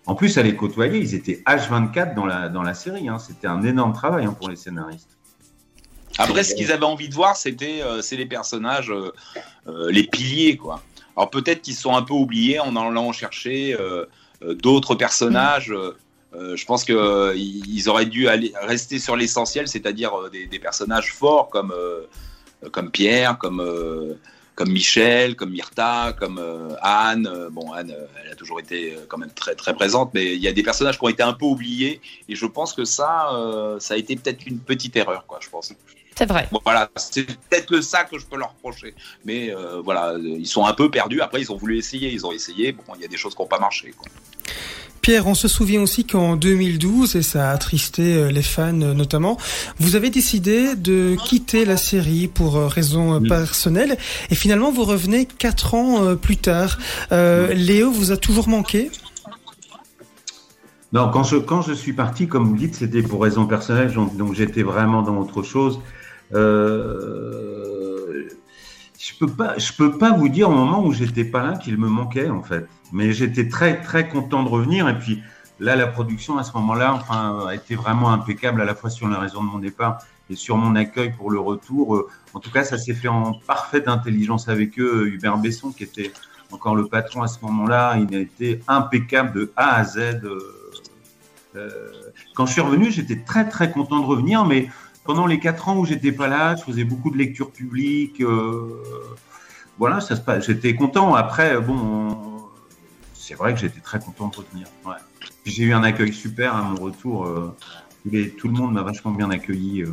en plus, à les côtoyer, ils étaient H24 dans la, dans la série. hein. C'était un énorme travail hein, pour les scénaristes. Après, ce qu'ils avaient envie de voir, c'était euh, les personnages, les piliers, quoi. Alors peut-être qu'ils sont un peu oubliés en allant chercher euh, euh, d'autres personnages. euh, je pense qu'ils ils auraient dû rester sur l'essentiel, c'est-à-dire des, des personnages forts comme comme Pierre, comme comme Michel, comme Myrta, comme Anne. Bon, Anne, elle a toujours été quand même très très présente, mais il y a des personnages qui ont été un peu oubliés, et je pense que ça, ça a été peut-être une petite erreur, quoi. Je pense. C'est vrai. Bon, voilà, c'est peut-être que ça que je peux leur reprocher. Mais euh, voilà, ils sont un peu perdus. Après, ils ont voulu essayer, ils ont essayé. Bon, il y a des choses qui n'ont pas marché. Quoi. Pierre, on se souvient aussi qu'en 2012, et ça a attristé euh, les fans euh, notamment, vous avez décidé de quitter la série pour raisons Oui. personnelles, et finalement vous revenez quatre ans plus tard. Euh, Léo vous a toujours manqué? Non, quand je, quand je suis parti, comme vous le dites, c'était pour raison personnelle, donc, donc j'étais vraiment dans autre chose. Euh, je peux pas, je peux pas vous dire au moment où j'étais pas là qu'il me manquait en fait. Mais j'étais très très content de revenir et puis là la production à ce moment-là, enfin, a été vraiment impeccable à la fois sur la raison de mon départ et sur mon accueil pour le retour. Euh, En tout cas, ça s'est fait en parfaite intelligence avec eux. Hubert Besson, qui était encore le patron à ce moment-là, il a été impeccable de A à Z. euh, euh, quand je suis revenu, j'étais très très content de revenir, mais pendant les quatre ans où j'étais pas là, je faisais beaucoup de lectures publiques. euh, voilà, ça se passe. J'étais content. Après, bon, c'est vrai que j'étais très content de revenir. Ouais. J'ai eu un accueil super à mon retour. euh, les- tout le monde m'a vachement bien accueilli. euh,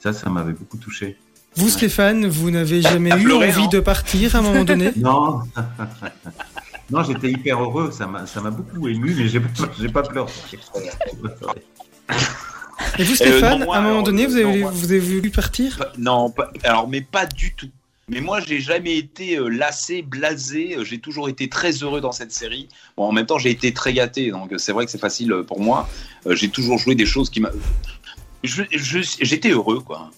ça, ça m'avait beaucoup touché. Vous, Stéphane, vous n'avez <laughs> jamais eu pleuré, envie de partir à un moment donné? <laughs> Non, <laughs> non, j'étais hyper heureux. Ça m'a, ça m'a beaucoup ému, mais j'ai, pas- j'ai pas pleuré. Et vous, Stéphane, non, moi, à un moment alors, donné, vous non, avez, moi- vous avez voulu partir? Pas- Non, pas- alors, mais pas du tout. Mais moi, j'ai jamais été euh, lassé, blasé. Euh, J'ai toujours été très heureux dans cette série. Bon, en même temps, j'ai été très gâté, donc euh, c'est vrai que c'est facile euh, pour moi. Euh, j'ai toujours joué des choses qui m'a. J'étais heureux, quoi.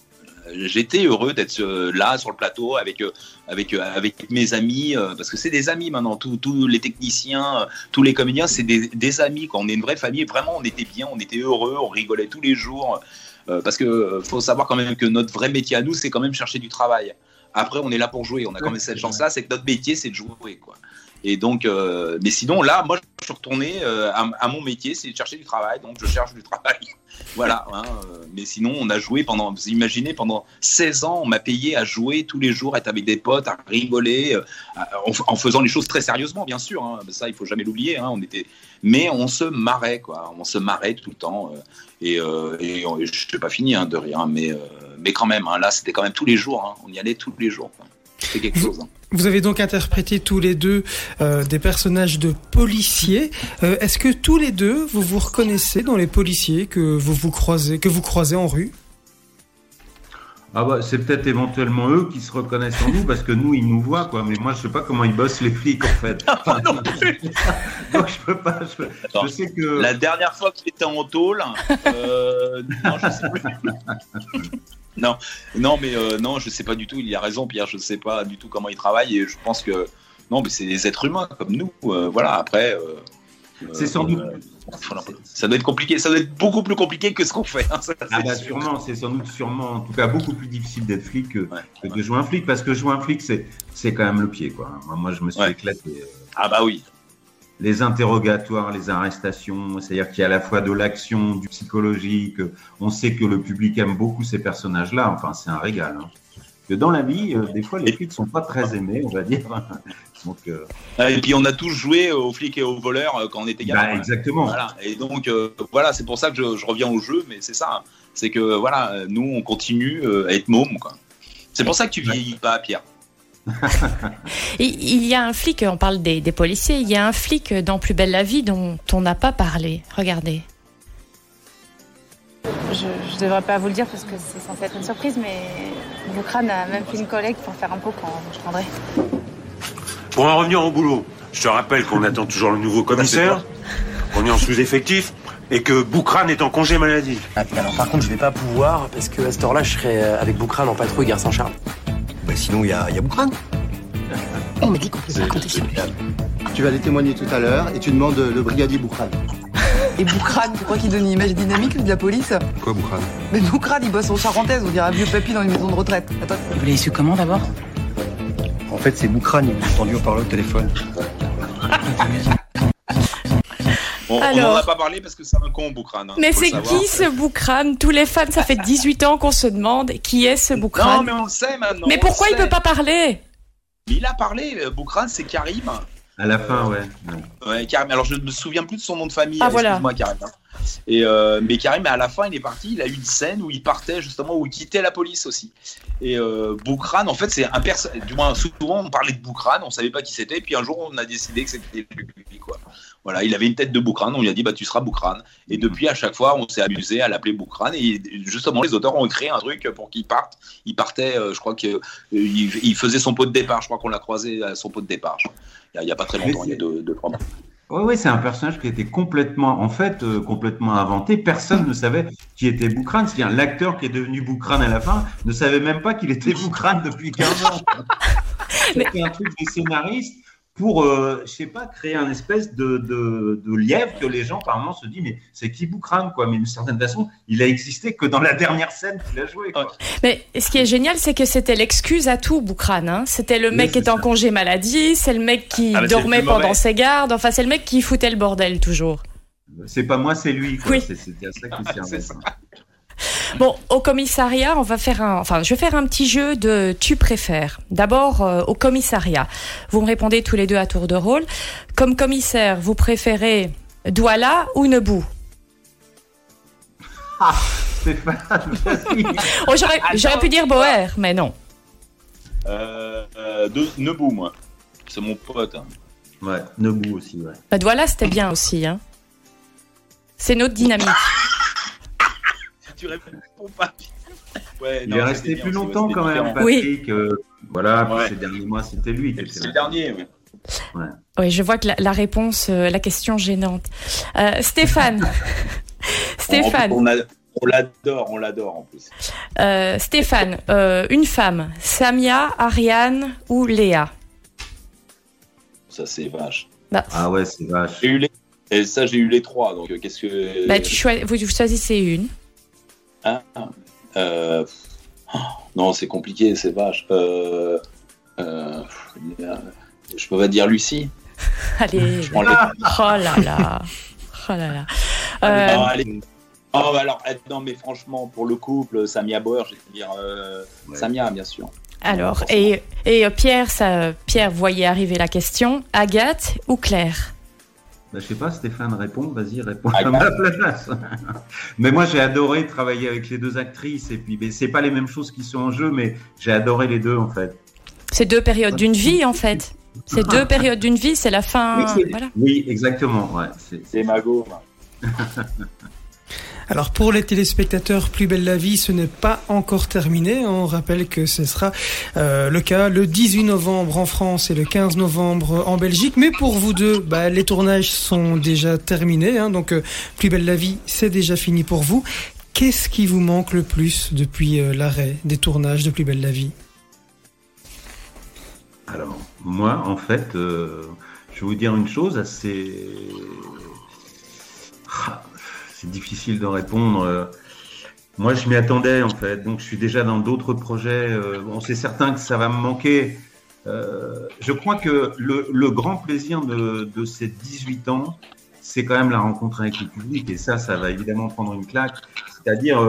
J'étais heureux d'être euh, là sur le plateau avec euh, avec euh, avec mes amis parce que c'est des amis maintenant. Tous tous les techniciens, tous les comédiens, c'est des, des amis. Quoi. On est une vraie famille. Vraiment, on était bien, on était heureux, on rigolait tous les jours. Parce que faut savoir quand même que notre vrai métier à nous, c'est quand même chercher du travail. Après, on est là pour jouer. On a quand même cette chance-là, c'est que notre métier, c'est de jouer, quoi. Et donc, euh, mais sinon, là, moi, je suis retourné euh, à, à mon métier, c'est de chercher du travail. Donc, je cherche du travail. <laughs> voilà. hein, euh, mais sinon, on a joué pendant, vous imaginez, pendant 16 ans, on m'a payé à jouer tous les jours, être avec des potes, à rigoler, à- en, en faisant les choses très sérieusement, bien sûr. hein. ça, il faut jamais l'oublier. hein, on était, mais on se marrait, quoi. On se marrait tout le temps. et, et on- je n'ai pas fini de rien, mais, mais quand même, là, c'était quand même tous les jours. on y allait tous les jours. C'est quelque chose. Vous avez donc interprété tous les deux euh, des personnages de policiers. Euh, Est-ce que tous les deux, vous vous reconnaissez dans les policiers que vous vous croisez, que vous croisez en rue? Ah bah, c'est peut-être éventuellement eux qui se reconnaissent en nous parce que nous ils nous voient quoi. Mais moi je sais pas comment ils bossent les flics en fait. <laughs> Ah, non plus. <laughs> Donc je peux pas. Je, Attends, je sais que. La dernière fois qu'il était en tôle, euh, non, je sais plus. <laughs> non, non, mais euh, non, je sais pas du tout. Il a raison, Pierre. Je sais pas du tout comment il travaille et je pense que non, mais c'est des êtres humains comme nous. euh, voilà. Après, euh, C'est sans doute. ça doit être compliqué. Ça doit être beaucoup plus compliqué que ce qu'on fait. hein, ça, Ah c'est bah sûr. sûrement, c'est sans doute sûrement, en tout cas beaucoup plus difficile d'être flic que, Ouais, que de jouer un flic parce que jouer un flic c'est c'est quand même le pied quoi. Moi, moi, je me suis Ouais. éclaté. euh, Ah bah oui. Les interrogatoires, les arrestations, c'est-à-dire qu'il y a à la fois de l'action, du psychologique. On sait que le public aime beaucoup ces personnages-là. Enfin, c'est un régal. hein. Que dans la vie, euh, des fois, les flics sont pas très aimés, on va dire. <laughs> Donc, euh, Ah, Et puis on a tous joué aux flics et aux voleurs euh, quand on était gamin. bah, exactement. Voilà. Et donc euh, voilà, c'est pour ça que je, je reviens au jeu, mais c'est ça. C'est que voilà, euh, nous on continue euh, à être mômes. quoi. C'est pour ça que tu vieillis pas, Pierre. <laughs> Il y a un flic, on parle des, des policiers, il y a un flic dans Plus belle la vie dont on n'a pas parlé. Regardez. Je, je devrais pas vous le dire parce que c'est censé être une surprise, mais Boukran a même fait une collecte pour faire un pot quand je rendrai. Pour en revenir au boulot, je te rappelle qu'on <laughs> attend toujours le nouveau commissaire, qu'on est en sous-effectif et que Boukran est en congé maladie. Ah, alors par contre, je vais pas pouvoir parce que à cette heure-là, je serai euh, avec Boukran en patrouille gare Saint-Charles. Bah sinon, il y a, y a Boukran. On m'a dit qu'on pouvait raconter ça. Tu vas aller témoigner tout à l'heure et tu demandes le brigadier Boukran. Et Boukran, tu crois qu'il donne une image dynamique de la police Quoi, Boukran? Mais Boukran, il bosse en charentaise, on dirait un vieux papy dans une maison de retraite. Attends. Vous l'avez su comment d'abord? En fait, c'est Boukran, il m'a entendu en parler au téléphone. On, on Alors. en a pas parlé parce que c'est un con, Boukran. hein, Mais c'est qui ce Boukran? Tous les fans, ça fait 18 ans qu'on se demande qui est ce Boukran. Non, mais on le sait maintenant. Mais pourquoi il sait. peut pas parler? Mais il a parlé. euh, Boukran, c'est Karim. À la fin, ouais. ouais. Ouais, Karim. Alors je ne me souviens plus de son nom de famille. Ah, voilà. Excuse-moi, Karim. Et euh, mais Karim, à la fin, il est parti. Il a eu une scène où il partait justement, où il quittait la police aussi. Et euh, Boukran, en fait, c'est un perso. Du moins, souvent, on parlait de Boukran, on savait pas qui c'était. Puis un jour, on a décidé que c'était lui, quoi. Voilà, il avait une tête de Boukran. On lui a dit, bah, tu seras Boukran. Et depuis, à chaque fois, on s'est amusé à l'appeler Boukran. Et justement, les auteurs ont créé un truc pour qu'il parte. Il partait, euh, je crois que euh, il, faisait son pot de départ. Je crois qu'on l'a croisé à son pot de départ. il y a pas très longtemps, il y a deux, deux trois mois. Ouais, ouais, c'est un personnage qui était complètement, en fait, euh, complètement inventé. Personne ne savait qui était Boukran. C'est-à-dire l'acteur qui est devenu Boukran à la fin ne savait même pas qu'il était Boukran depuis 15 ans. <laughs> C'était un truc des scénaristes pour, euh, je sais pas, créer un espèce de, de, de lièvre que les gens, par moment, se disent, mais c'est qui Boukran, quoi? Mais d'une certaine façon, il a existé que dans la dernière scène qu'il a joué, quoi. Mais ce qui est génial, c'est que c'était l'excuse à tout, Boukran. hein. C'était le Oui, mec qui était en congé maladie, c'est le mec qui Ah, dormait pendant ses gardes, enfin c'est le mec qui foutait le bordel toujours. C'est pas moi, c'est lui, quoi. Oui. C'est- ça qu'il servait. <laughs> Bon, au commissariat, on va faire un, enfin, je vais faire un petit jeu de tu préfères. D'abord, euh, au commissariat, vous me répondez tous les deux à tour de rôle. Comme commissaire, vous préférez Douala ou Nebou Stéphane, vas-y. oh, J'aurais j'aurais pu dire Boer, mais non. Euh, euh, de Nebou, moi. C'est mon pote. hein. Ouais, Nebou aussi, ouais. Bah, Douala, c'était bien aussi. Hein. C'est notre dynamique. Tu réponds pas. Ouais, Il non, est resté plus ouais, longtemps quand même. Patrick. euh, voilà, Ouais. ces derniers mois, c'était lui C'est le dernier, oui. Oui, je vois que la, la réponse, euh, la question gênante. Euh, Stéphane. <laughs> Stéphane. On, l'adore, on l'adore en plus. Euh, Stéphane, euh, une femme, Samia, Ariane ou Léa? Ça, c'est vache. bah, Ah ouais, c'est vache. J'ai eu les... Et ça, j'ai eu les trois. Donc, qu'est-ce que. bah, tu vous, vous choisissez une. Hein Euh, oh, non, c'est compliqué, c'est vache. Euh, euh, je peux pas dire Lucie. <laughs> Allez. Je prends les- Oh là là. <laughs> Oh là là. Euh, Ah, allez. Oh, bah alors, eh, non, mais franchement, pour le couple, Samia Bauer, je vais dire euh, Ouais. Samia, bien sûr. alors, et, et Pierre, ça, Pierre voyait arriver la question. Agathe ou Claire? Bah, je sais pas, Stéphane, réponds, vas-y, réponds Ah, à ma place. <laughs> mais moi, j'ai adoré travailler avec les deux actrices. Et puis, c'est pas les mêmes choses qui sont en jeu, mais j'ai adoré les deux, en fait. C'est deux périodes d'une vie, en fait. C'est deux périodes d'une vie, c'est la fin. Oui, c'est- Voilà. Oui, exactement. Ouais, c'est- C'est Mago. <laughs> Alors pour les téléspectateurs, Plus belle la vie, ce n'est pas encore terminé. On rappelle que ce sera euh, le cas le 18 novembre en France et le 15 novembre en Belgique. Mais pour vous deux, bah, les tournages sont déjà terminés. Hein, donc euh, Plus belle la vie, c'est déjà fini pour vous. Qu'est-ce qui vous manque le plus depuis euh, l'arrêt des tournages de Plus belle la vie? Alors, moi, en fait, je vais vous dire une chose assez. Difficile de répondre. euh. Moi, je m'y attendais, en fait. Donc, je suis déjà dans d'autres projets. euh, Bon, c'est certain que ça va me manquer. Euh, je crois que le, grand plaisir de, ces 18 ans, c'est quand même la rencontre avec le public. Et ça, ça va évidemment prendre une claque. C'est-à-dire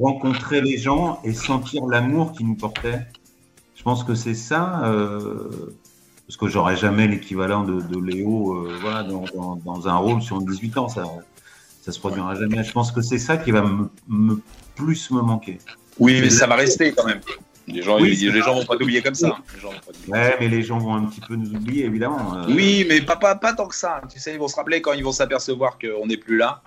rencontrer les gens et sentir l'amour qui nous portait. Je pense que c'est ça, parce que j'aurais jamais l'équivalent de, de Léo euh, voilà, dans, dans, dans un rôle sur 18 ans. Ça ça se produira jamais. Je pense que c'est ça qui va me, me- plus me manquer. Oui, mais ça va rester quand même. Les gens, Oui, les gens vont pas t'oublier comme ça. Les gens vont. Ouais, mais les gens vont un petit peu nous oublier, évidemment. Euh, Oui, mais pas, pas, pas tant que ça. Tu sais, ils vont se rappeler quand ils vont s'apercevoir qu'on n'est plus là.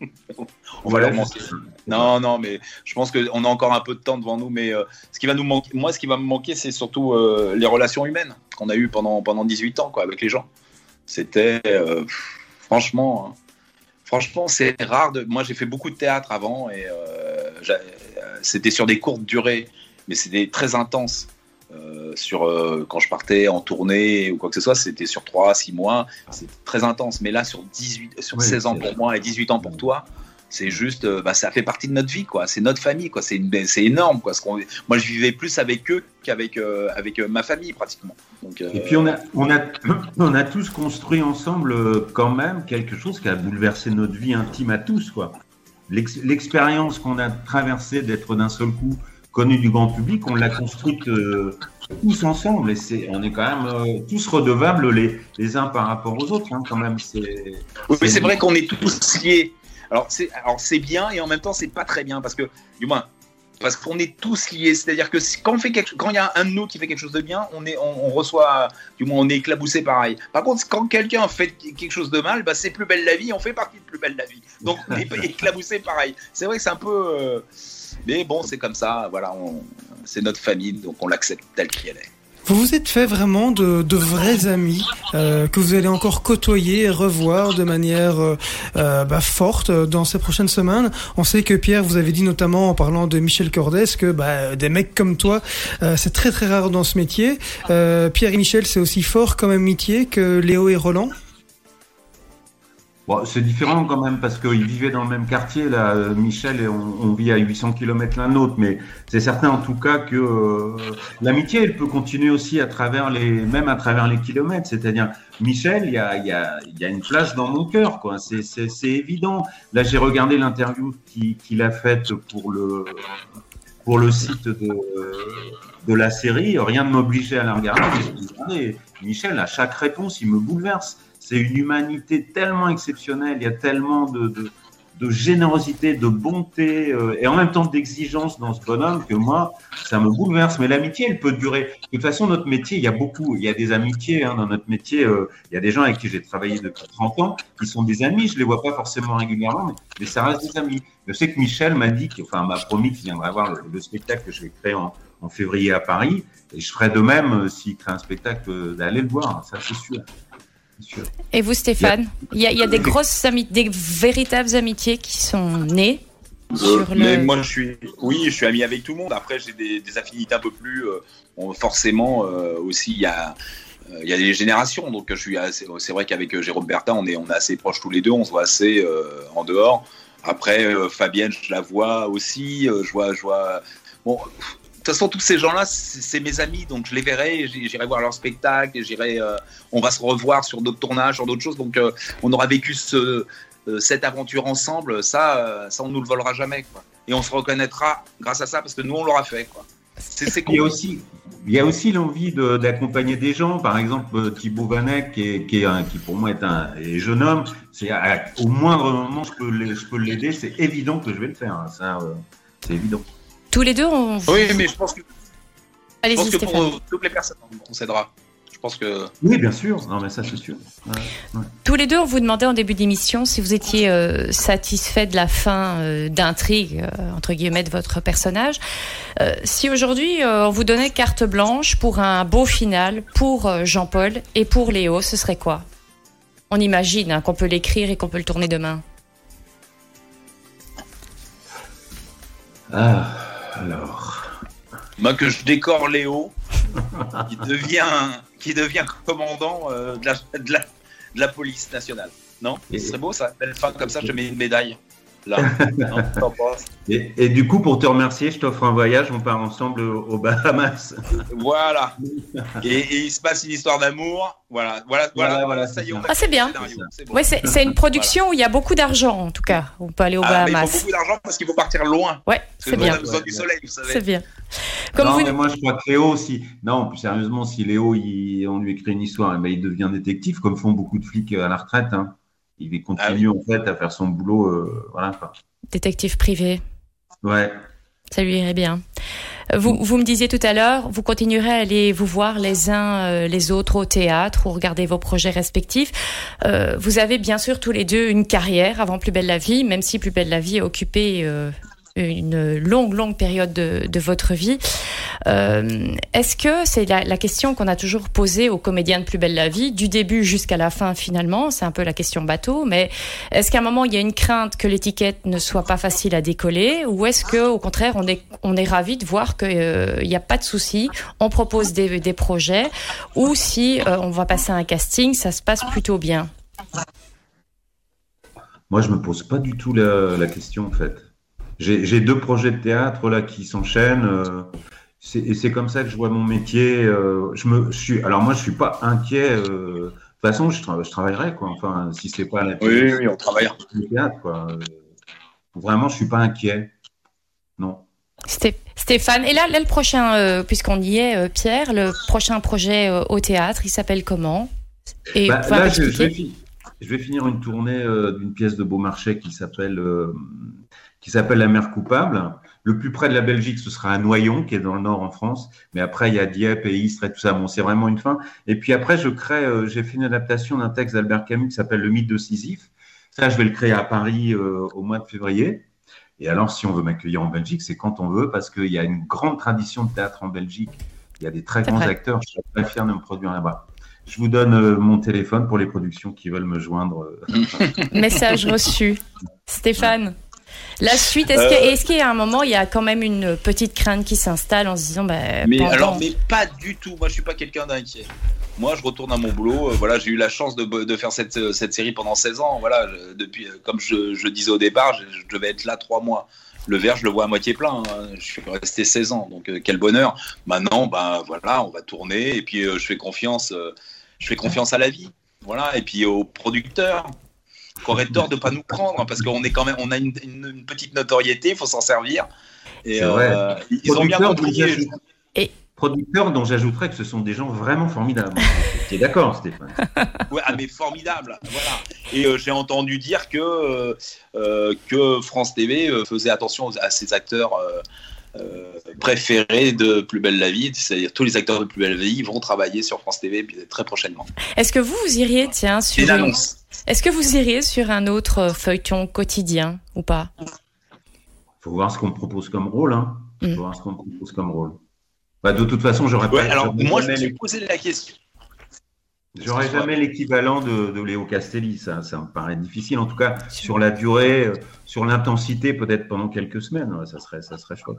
<laughs> On va leur manquer. Non, non, mais je pense qu'on a encore un peu de temps devant nous. Mais euh, ce qui va nous manquer, moi, ce qui va me manquer, c'est surtout euh, les relations humaines qu'on a eues pendant, pendant 18 ans quoi, avec les gens. C'était euh, franchement, hein, franchement, c'est rare. De... Moi, j'ai fait beaucoup de théâtre avant et c'était sur des courtes durées, mais c'était très intense. Euh, sur euh, quand je partais en tournée ou quoi que ce soit, c'était sur 3 6 mois, c'était très intense. Mais là sur 18 sur Oui, 16 ans c'est pour moi et 18 ans pour toi, c'est juste euh, bah, ça fait partie de notre vie quoi, c'est notre famille quoi, c'est c'est énorme quoi. Moi je vivais plus avec eux qu'avec avec ma famille pratiquement. Donc Et puis on a, on a, <laughs> on a tous construit ensemble quand même quelque chose qui a bouleversé notre vie intime à tous, quoi. L'expérience qu'on a traversée d'être d'un seul coup du grand public, on l'a construite euh, tous ensemble et c'est, on est quand même euh, tous redevables les, les uns par rapport aux autres, hein, quand même. C'est, Oui, mais c'est vrai qu'on est tous liés. Alors c'est alors c'est bien et en même temps c'est pas très bien parce que du moins parce qu'on est tous liés. C'est-à-dire que quand on fait quelque, quand il y a un de nous qui fait quelque chose de bien, on est on, on reçoit du moins on est éclaboussé pareil. Par contre quand quelqu'un fait quelque chose de mal, bah c'est plus belle la vie. On fait partie de plus belle la vie. Donc on est <laughs> éclaboussé pareil. C'est vrai que c'est un peu euh, mais bon c'est comme ça. Voilà c'est notre famille donc on l'accepte telle qu'elle est. Vous vous êtes fait vraiment de, de vrais amis euh, que vous allez encore côtoyer et revoir de manière euh, euh, bah, forte euh, dans ces prochaines semaines. On sait que Pierre, vous avez dit notamment en parlant de Michel Cordès que bah, des mecs comme toi, euh, c'est très très rare dans ce métier. Euh, Pierre et Michel, c'est aussi fort comme amitié que Léo et Roland? Bon, c'est différent quand même parce qu'ils vivaient dans le même quartier, là, euh, Michel, et on, vit à 800 km l'un de l'autre, mais c'est certain en tout cas que euh, l'amitié, elle peut continuer aussi à travers les, même à travers les kilomètres. C'est-à-dire, Michel, il y a, y, a, une place dans mon cœur, quoi. C'est, évident. Là, j'ai regardé l'interview qu'il, a faite pour le, pour le site de, la série. Rien ne m'obligeait à la regarder. mais. Michel, à chaque réponse, il me bouleverse. C'est une humanité tellement exceptionnelle, il y a tellement de, générosité, de bonté euh, et en même temps d'exigence dans ce bonhomme que moi, ça me bouleverse. Mais l'amitié, elle peut durer. De toute façon, notre métier, il y a beaucoup, il y a des amitiés hein, dans notre métier. euh, il y a des gens avec qui j'ai travaillé depuis 30 ans qui sont des amis. Je les vois pas forcément régulièrement, mais, ça reste des amis. Je sais que Michel m'a dit, enfin m'a promis qu'il viendrait voir le, le spectacle que je vais créer en, février à Paris. Et je ferai de même euh, s'il crée un spectacle, d'aller le voir. Ça, c'est sûr. Sûr. Et vous, Stéphane Il y a, il y a des grosses amitiés, des véritables amitiés qui sont nées sur Euh, mais le. moi, je suis, oui, je suis ami avec tout le monde. Après, j'ai des, des affinités un peu plus. euh, bon, forcément, euh, aussi, il y a, euh, il y a des générations. Donc, je suis assez- c'est vrai qu'avec Jérôme Bertin, on est, on est assez proches tous les deux. On se voit assez en dehors. Après, Fabienne, je la vois aussi. je vois, je vois. Bon. De toute façon, tous ces gens-là, c'est mes amis, donc je les verrai, j'irai voir leur spectacle, j'irai, euh, on va se revoir sur d'autres tournages, sur d'autres choses. Donc, euh, on aura vécu ce, euh, cette aventure ensemble, ça, ça on nous le volera jamais, quoi. Et on se reconnaîtra grâce à ça parce que nous on l'aura fait, quoi. C'est c'est Il y a aussi, il y a aussi l'envie de- d'accompagner des gens. Par exemple, Thibaut Vanek, qui, est, qui, est un- qui pour moi est un est jeune homme. C'est au moindre moment je peux l'aider. C'est évident que je vais le faire. hein. C'est évident. Tous les deux, on. Oui, mais je pense que, je pense que pour toutes les personnes, on s'aidera. Je pense que. Oui, bien sûr. Non, mais ça, c'est sûr. Ouais, ouais. Tous les deux, on vous demandait en début d'émission si vous étiez euh, satisfait de la fin euh, d'intrigue, euh, entre guillemets, de votre personnage. Euh, si aujourd'hui, euh, on vous donnait carte blanche pour un beau final pour euh, Jean-Paul et pour Léo, ce serait quoi? On imagine hein, qu'on peut l'écrire et qu'on peut le tourner demain. Ah, alors. Moi, que je décore Léo, qui devient, qui devient commandant euh, de, la, de, la, de la police nationale. Non? Ce serait beau, ça. Belle fin comme ça, je te mets une médaille. Là. <laughs> Non, Et, et du coup, pour te remercier, je t'offre un voyage. On part ensemble au- aux Bahamas. <laughs> Voilà. Et, et il se passe une histoire d'amour. Voilà, voilà, voilà. Voilà, voilà, ça y est, on a Ah, c'est bien. c'est bon. Ouais, c'est une production où il y a beaucoup d'argent, en tout cas. On peut aller au Ah, mais il faut Bahamas. beaucoup d'argent parce qu'il faut partir loin. Ouais, c'est bien. On a besoin du soleil, vous savez. C'est bien. Comme non, vous... mais moi, je crois que Léo, si. Non, plus sérieusement, si Léo, il- on lui écrit une histoire, eh ben, il devient détective, comme font beaucoup de flics à la retraite. hein. Il continue, en fait, à faire son boulot. euh, voilà. quoi. Détective privé. Ouais. Ça lui irait bien. Vous, vous me disiez tout à l'heure, vous continuerez à aller vous voir les uns euh, les autres au théâtre ou regarder vos projets respectifs. Euh, vous avez bien sûr tous les deux une carrière avant Plus belle la vie, même si Plus belle la vie a occupé euh, une longue, longue période de, de votre vie. Euh, Est-ce que c'est la, question qu'on a toujours posée aux comédiens de Plus belle la vie, du début jusqu'à la fin finalement? C'est un peu la question bateau, mais est-ce qu'à un moment il y a une crainte que l'étiquette ne soit pas facile à décoller, ou est-ce que au contraire on est on est ravi de voir qu'il n'y a pas de souci, on propose des, des projets, ou si euh, on va passer un casting, ça se passe plutôt bien? Moi, je me pose pas du tout la, la question, en fait. J'ai deux projets de théâtre là qui s'enchaînent. euh, c'est- et c'est comme ça que je vois mon métier. euh, je me, je suis, alors moi, je suis pas inquiet. euh, de toute façon, je, tra- je travaillerai, quoi. Enfin, si c'est pas la Oui, oui, on travaille. le théâtre, quoi. Euh, Vraiment, je suis pas inquiet. Non. Sté- Stéphane, et là, là le prochain, euh, puisqu'on y est, euh, Pierre, le prochain projet euh, au théâtre, il s'appelle comment? Et Bah, là, je, je vais je finir une tournée euh, d'une pièce de Beaumarchais qui s'appelle euh, qui s'appelle La mer coupable. Le plus près de la Belgique, ce sera à Noyon, qui est dans le nord en France. Mais après, il y a Dieppe et Istres et tout ça. Bon, c'est vraiment une fin. Et puis après, je crée, euh, j'ai fait une adaptation d'un texte d'Albert Camus qui s'appelle Le mythe de Sisyphe. Ça, je vais le créer à Paris euh, au mois de février. Et alors, si on veut m'accueillir en Belgique, c'est quand on veut, parce qu'il y a une grande tradition de théâtre en Belgique. Il y a des très grands vrai. acteurs. Je suis très fier de me produire là-bas. Je vous donne euh, mon téléphone pour les productions qui veulent me joindre. <laughs> Message reçu. Stéphane, la suite, est-ce Euh, qu'il y a un moment, il y a quand même une petite crainte qui s'installe en se disant, bah, Mais pendant- alors, mais pas du tout. Moi, je suis pas quelqu'un d'inquiet. Moi, je retourne à mon boulot. Euh, voilà, j'ai eu la chance de, de faire cette, euh, cette série pendant 16 ans. Voilà, je- depuis, euh, comme je, je disais au départ, je, je devais être là trois mois. Le verre, je le vois à moitié plein. hein. Je suis resté 16 ans, donc quel bonheur. Maintenant, ben voilà, on va tourner et puis je fais confiance. je fais confiance à la vie. Voilà, et puis aux producteurs. Qui auraient tort de pas nous prendre parce qu'on est quand même, on a une, une- une petite notoriété, il faut s'en servir. Et C'est vrai. euh, ils ont bien Producteurs compris. Et- Producteurs dont j'ajouterais que ce sont des gens vraiment formidables. <laughs> tu es d'accord, Stéphane? Ouais, ah, mais formidable. Voilà. Et euh, j'ai entendu dire que, euh, euh, que France TV faisait attention aux- à ses acteurs euh, préférés de Plus Belle la Vie. C'est-à-dire tous les acteurs de Plus Belle la Vie vont travailler sur France TV très prochainement. Est-ce que vous, vous iriez, tiens, sur Une une- annonce. Est-ce que vous iriez sur un autre feuilleton quotidien ou pas? Faut voir ce qu'on me propose comme rôle. Hein. Mm. faut voir ce qu'on me propose comme rôle. Bah, de toute façon, j'aurais Ouais, pas. alors moi, je me jamais suis posé la question. J'aurais jamais l'équivalent de, de Léo Castelli. Ça, ça me paraît difficile. En tout cas, sur la durée, euh, sur l'intensité, peut-être pendant quelques semaines, ouais, ça serait, ça serait chouette.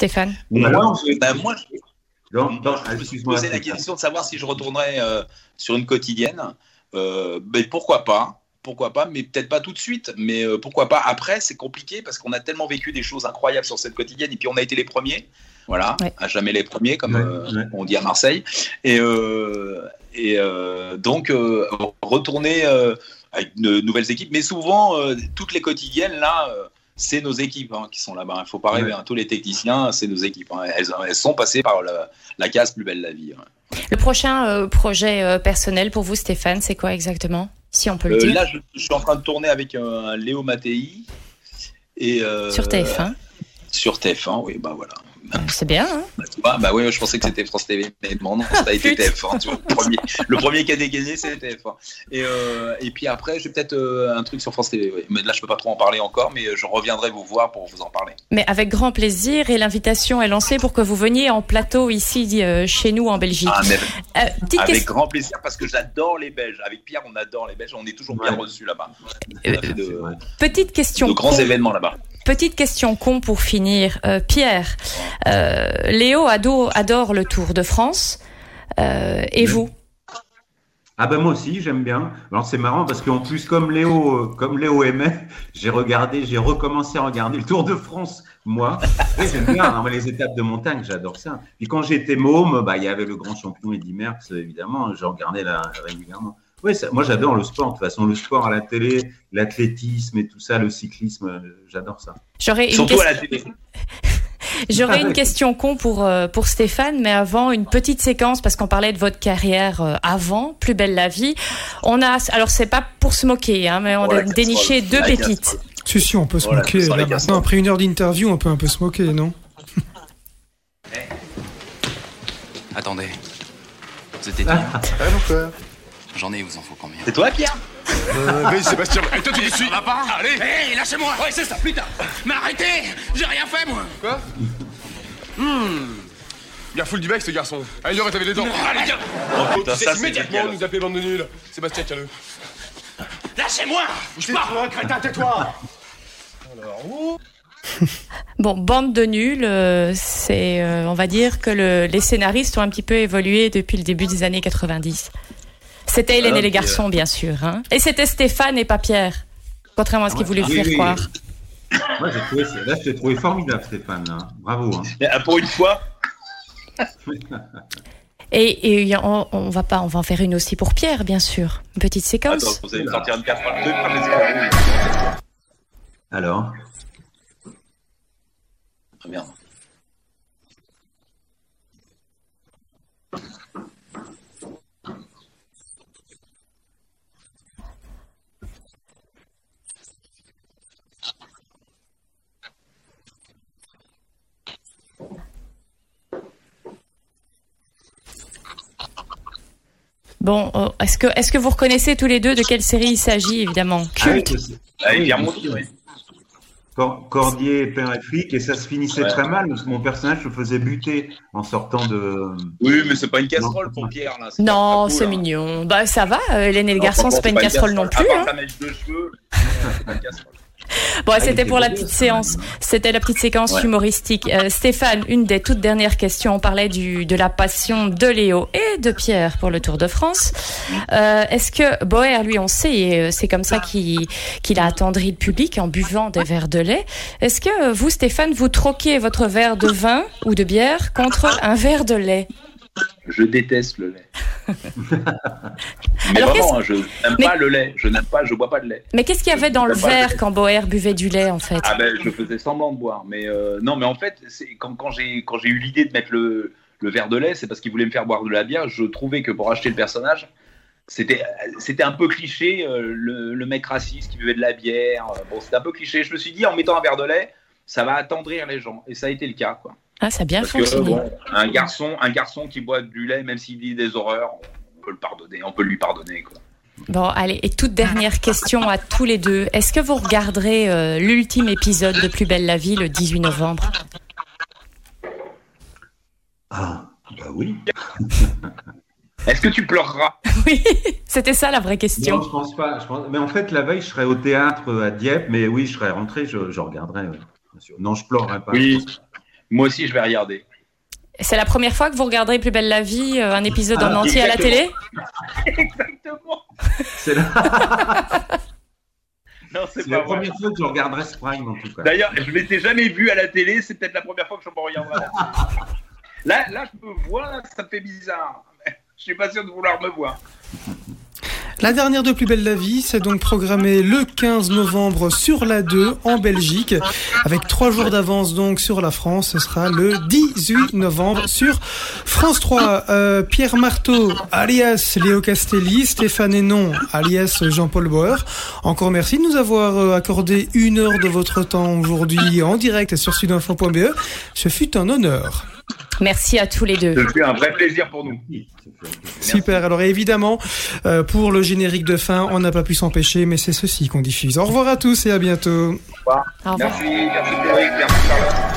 Stéphane je- Bah, moi, dans- Moi, dans- je me suis posé la question de savoir si je retournerais euh, sur une quotidienne. Euh, mais pourquoi pas? Pourquoi pas? Mais peut-être pas tout de suite. Mais euh, pourquoi pas Après, c'est compliqué parce qu'on a tellement vécu des choses incroyables sur cette quotidienne et puis on a été les premiers. Voilà, Ouais. à jamais les premiers, comme Ouais, euh, ouais. on dit à Marseille. Et, euh, et euh, donc, euh, retourner euh, avec de nouvelles équipes. Mais souvent, euh, toutes les quotidiennes, là, euh, c'est nos équipes hein, qui sont là-bas. Il ne faut pas rêver. Hein. Tous les techniciens, c'est nos équipes. hein. Elles, elles sont passées par la, la case plus belle la vie. hein. Le prochain euh, projet euh, personnel pour vous, Stéphane, c'est quoi exactement Si on peut le Euh, dire? là, je, je suis en train de tourner avec euh, Léo Mattei. Et, euh, Sur TF1. Sur TF1, oui, bah voilà. C'est bien, hein Bah, tu vois, bah oui, je pensais que c'était France TV, mais non, non, ça a été <laughs> TF1. tu vois. le, premier, le premier qui a dégainé, c'était TF1. Et, euh, et puis après, j'ai peut-être euh, un truc sur France TV. oui. Mais là, je peux pas trop en parler encore, mais je reviendrai vous voir pour vous en parler. Mais avec grand plaisir et l'invitation est lancée pour que vous veniez en plateau ici euh, chez nous en Belgique. Ah, mais Euh, avec question. grand plaisir, parce que j'adore les Belges. Avec Pierre, on adore les Belges. On est toujours bien reçus là-bas. De, Petite question. de grands con. événements là-bas. Petite question con pour finir. Euh, Pierre, euh, Léo ado, adore le Tour de France. Euh, et vous? Ah ben moi aussi j'aime bien. Alors c'est marrant parce qu'en plus comme Léo comme Léo aimait, j'ai regardé, j'ai recommencé à regarder le Tour de France moi. Oui, j'aime bien hein, les étapes de montagne, j'adore ça. Puis quand j'étais môme, bah il y avait le grand champion Eddy Merckx évidemment, je regardais là régulièrement. Oui, ça- moi j'adore le sport. De toute façon, le sport à la télé, l'athlétisme et tout ça, le cyclisme, euh, j'adore ça. J'aurais une, Surtout à la télé. <laughs> j'aurais une question con pour, euh, pour Stéphane, mais avant, une petite séquence, parce qu'on parlait de votre carrière euh, avant, Plus belle la vie. On a, alors c'est pas pour se moquer, hein, mais on Oh, a déniché casserole, deux la pépites. casserole. Si, si, on peut se Voilà, moquer. Là, maintenant, après une heure d'interview, on peut un peu se moquer, non? Attendez. Vous êtes dit J'en ai, il vous en faut combien C'est toi, Pierre Euh, oui, Sébastien. Et toi, tu dis Ça va pas Allez Hé, lâchez-moi Ouais, c'est ça, putain Mais arrêtez J'ai rien fait, moi Quoi? Hmm. Il a full du bec, ce garçon. Allez, il aurait tavé les dents. Allez, viens Oh putain, ça c'est immédiatement nous appeler bande de nuls. Sébastien, tiens-le. Lâchez-moi Je pars Tais-toi, crétin, tais-toi Alors, ouh. <laughs> Bon, bande de nuls, euh, c'est, euh, on va dire que le- les scénaristes ont un petit peu évolué depuis le début des années 90. C'était Hélène Ah, et les ok. garçons, bien sûr. Hein. Et c'était Stéphane et pas Pierre. Contrairement à ce qu'il voulait Oui, faire oui. croire. Moi <coughs> j'ai trouvé, là je t'ai trouvé formidable Stéphane. hein. Bravo. hein. Mais, ah, Pour une fois, <laughs> Et, et on, on va pas, on va en faire une aussi pour Pierre, bien sûr. Une petite séquence. attends, vous allez me sortir une casserole de comme les écrans. Alors Ah, merde. Bon, euh, est-ce que, est-ce que vous reconnaissez tous les deux de quelle série il s'agit, évidemment Ah oui, Culte. Allez, oui, bien sûr. oui. Cor- Cordier, père et flic, et ça se finissait Ouais. très mal parce que mon personnage se faisait buter en sortant de. Oui, mais c'est pas une casserole pour Pierre, là. Non, pas cool, c'est hein. mignon. Bah ça va, euh, Hélène et garçons, franchement, c'est pas une casserole non plus. À part hein. sa mèche de cheveux, <laughs> c'est pas une casserole. Bon, il c'était était pour la petite séance. C'était la petite séquence Ouais. humoristique. Euh, Stéphane, une des toutes dernières questions. On parlait du, de la passion de Léo et de Pierre pour le Tour de France. Euh, Est-ce que Boer, lui, on sait, et euh, c'est comme ça qu'il qu'il a attendri le public en buvant des verres de lait. Est-ce que vous, Stéphane, vous troquez votre verre de vin ou de bière contre un verre de lait? Je déteste le lait. <laughs> Mais Alors, vraiment, hein, je n'aime Mais- pas le lait. Je n'aime pas, je bois pas de lait. Mais qu'est-ce qu'il y avait dans le verre quand Boer buvait du lait, en fait? Ah ben, je faisais semblant de boire. Mais euh, non, mais en fait, c'est quand, quand j'ai quand j'ai eu l'idée de mettre le, le verre de lait, c'est parce qu'il voulait me faire boire de la bière. Je trouvais que pour acheter le personnage, c'était c'était un peu cliché. euh, le, le mec raciste qui buvait de la bière. euh, Bon, c'était un peu cliché. Je me suis dit, en mettant un verre de lait, ça va attendrir les gens. Et ça a été le cas, quoi. Ah, ça a bien Parce que fonctionné. bon, un garçon, un garçon qui boit du lait, même s'il dit des horreurs, on peut le pardonner, on peut lui pardonner. Quoi. Bon, allez, et toute dernière question à tous les deux. Est-ce que vous regarderez euh, l'ultime épisode de Plus belle la vie le 18 novembre? Ah, bah oui. <laughs> Est-ce que tu pleureras? <laughs> Oui, c'était ça la vraie question. Non, je pense pas. je pense- Mais en fait, la veille, je serais au théâtre à Dieppe, mais oui, je serais rentré, je, ouais, sûr. Non, je pleurerais pas. Oui. Moi aussi, je vais regarder. C'est la première fois que vous regarderez Plus belle la vie, euh, un épisode en Ah, entier à la télé Exactement. <laughs> C'est la, <laughs> Non, c'est la vrai. première fois que je regarderai ce prime, en tout cas. D'ailleurs, je m'étais jamais vu à la télé, c'est peut-être la première fois que je me regarderai. Là, là, je me vois, ça me fait bizarre. Je suis pas sûr de vouloir me voir. La dernière de Plus belle la vie, c'est donc programmé le 15 novembre sur la 2 en Belgique, avec trois jours d'avance donc sur la France. Ce sera le 18 novembre sur France 3. Euh, Pierre Marteau, alias Léo Castelli, Stéphane Hénon, alias Jean-Paul Bauer. Encore merci de nous avoir euh, accordé une heure de votre temps aujourd'hui en direct sur sudinfo.be. Ce fut un honneur. Merci à tous les deux. Fut un vrai plaisir pour nous. Super. Alors évidemment, euh, pour le générique de fin, on n'a pas pu s'empêcher, mais c'est ceci qu'on diffuse. Au revoir à tous et à bientôt. Au revoir. Merci, merci Frédéric, merci Charlotte.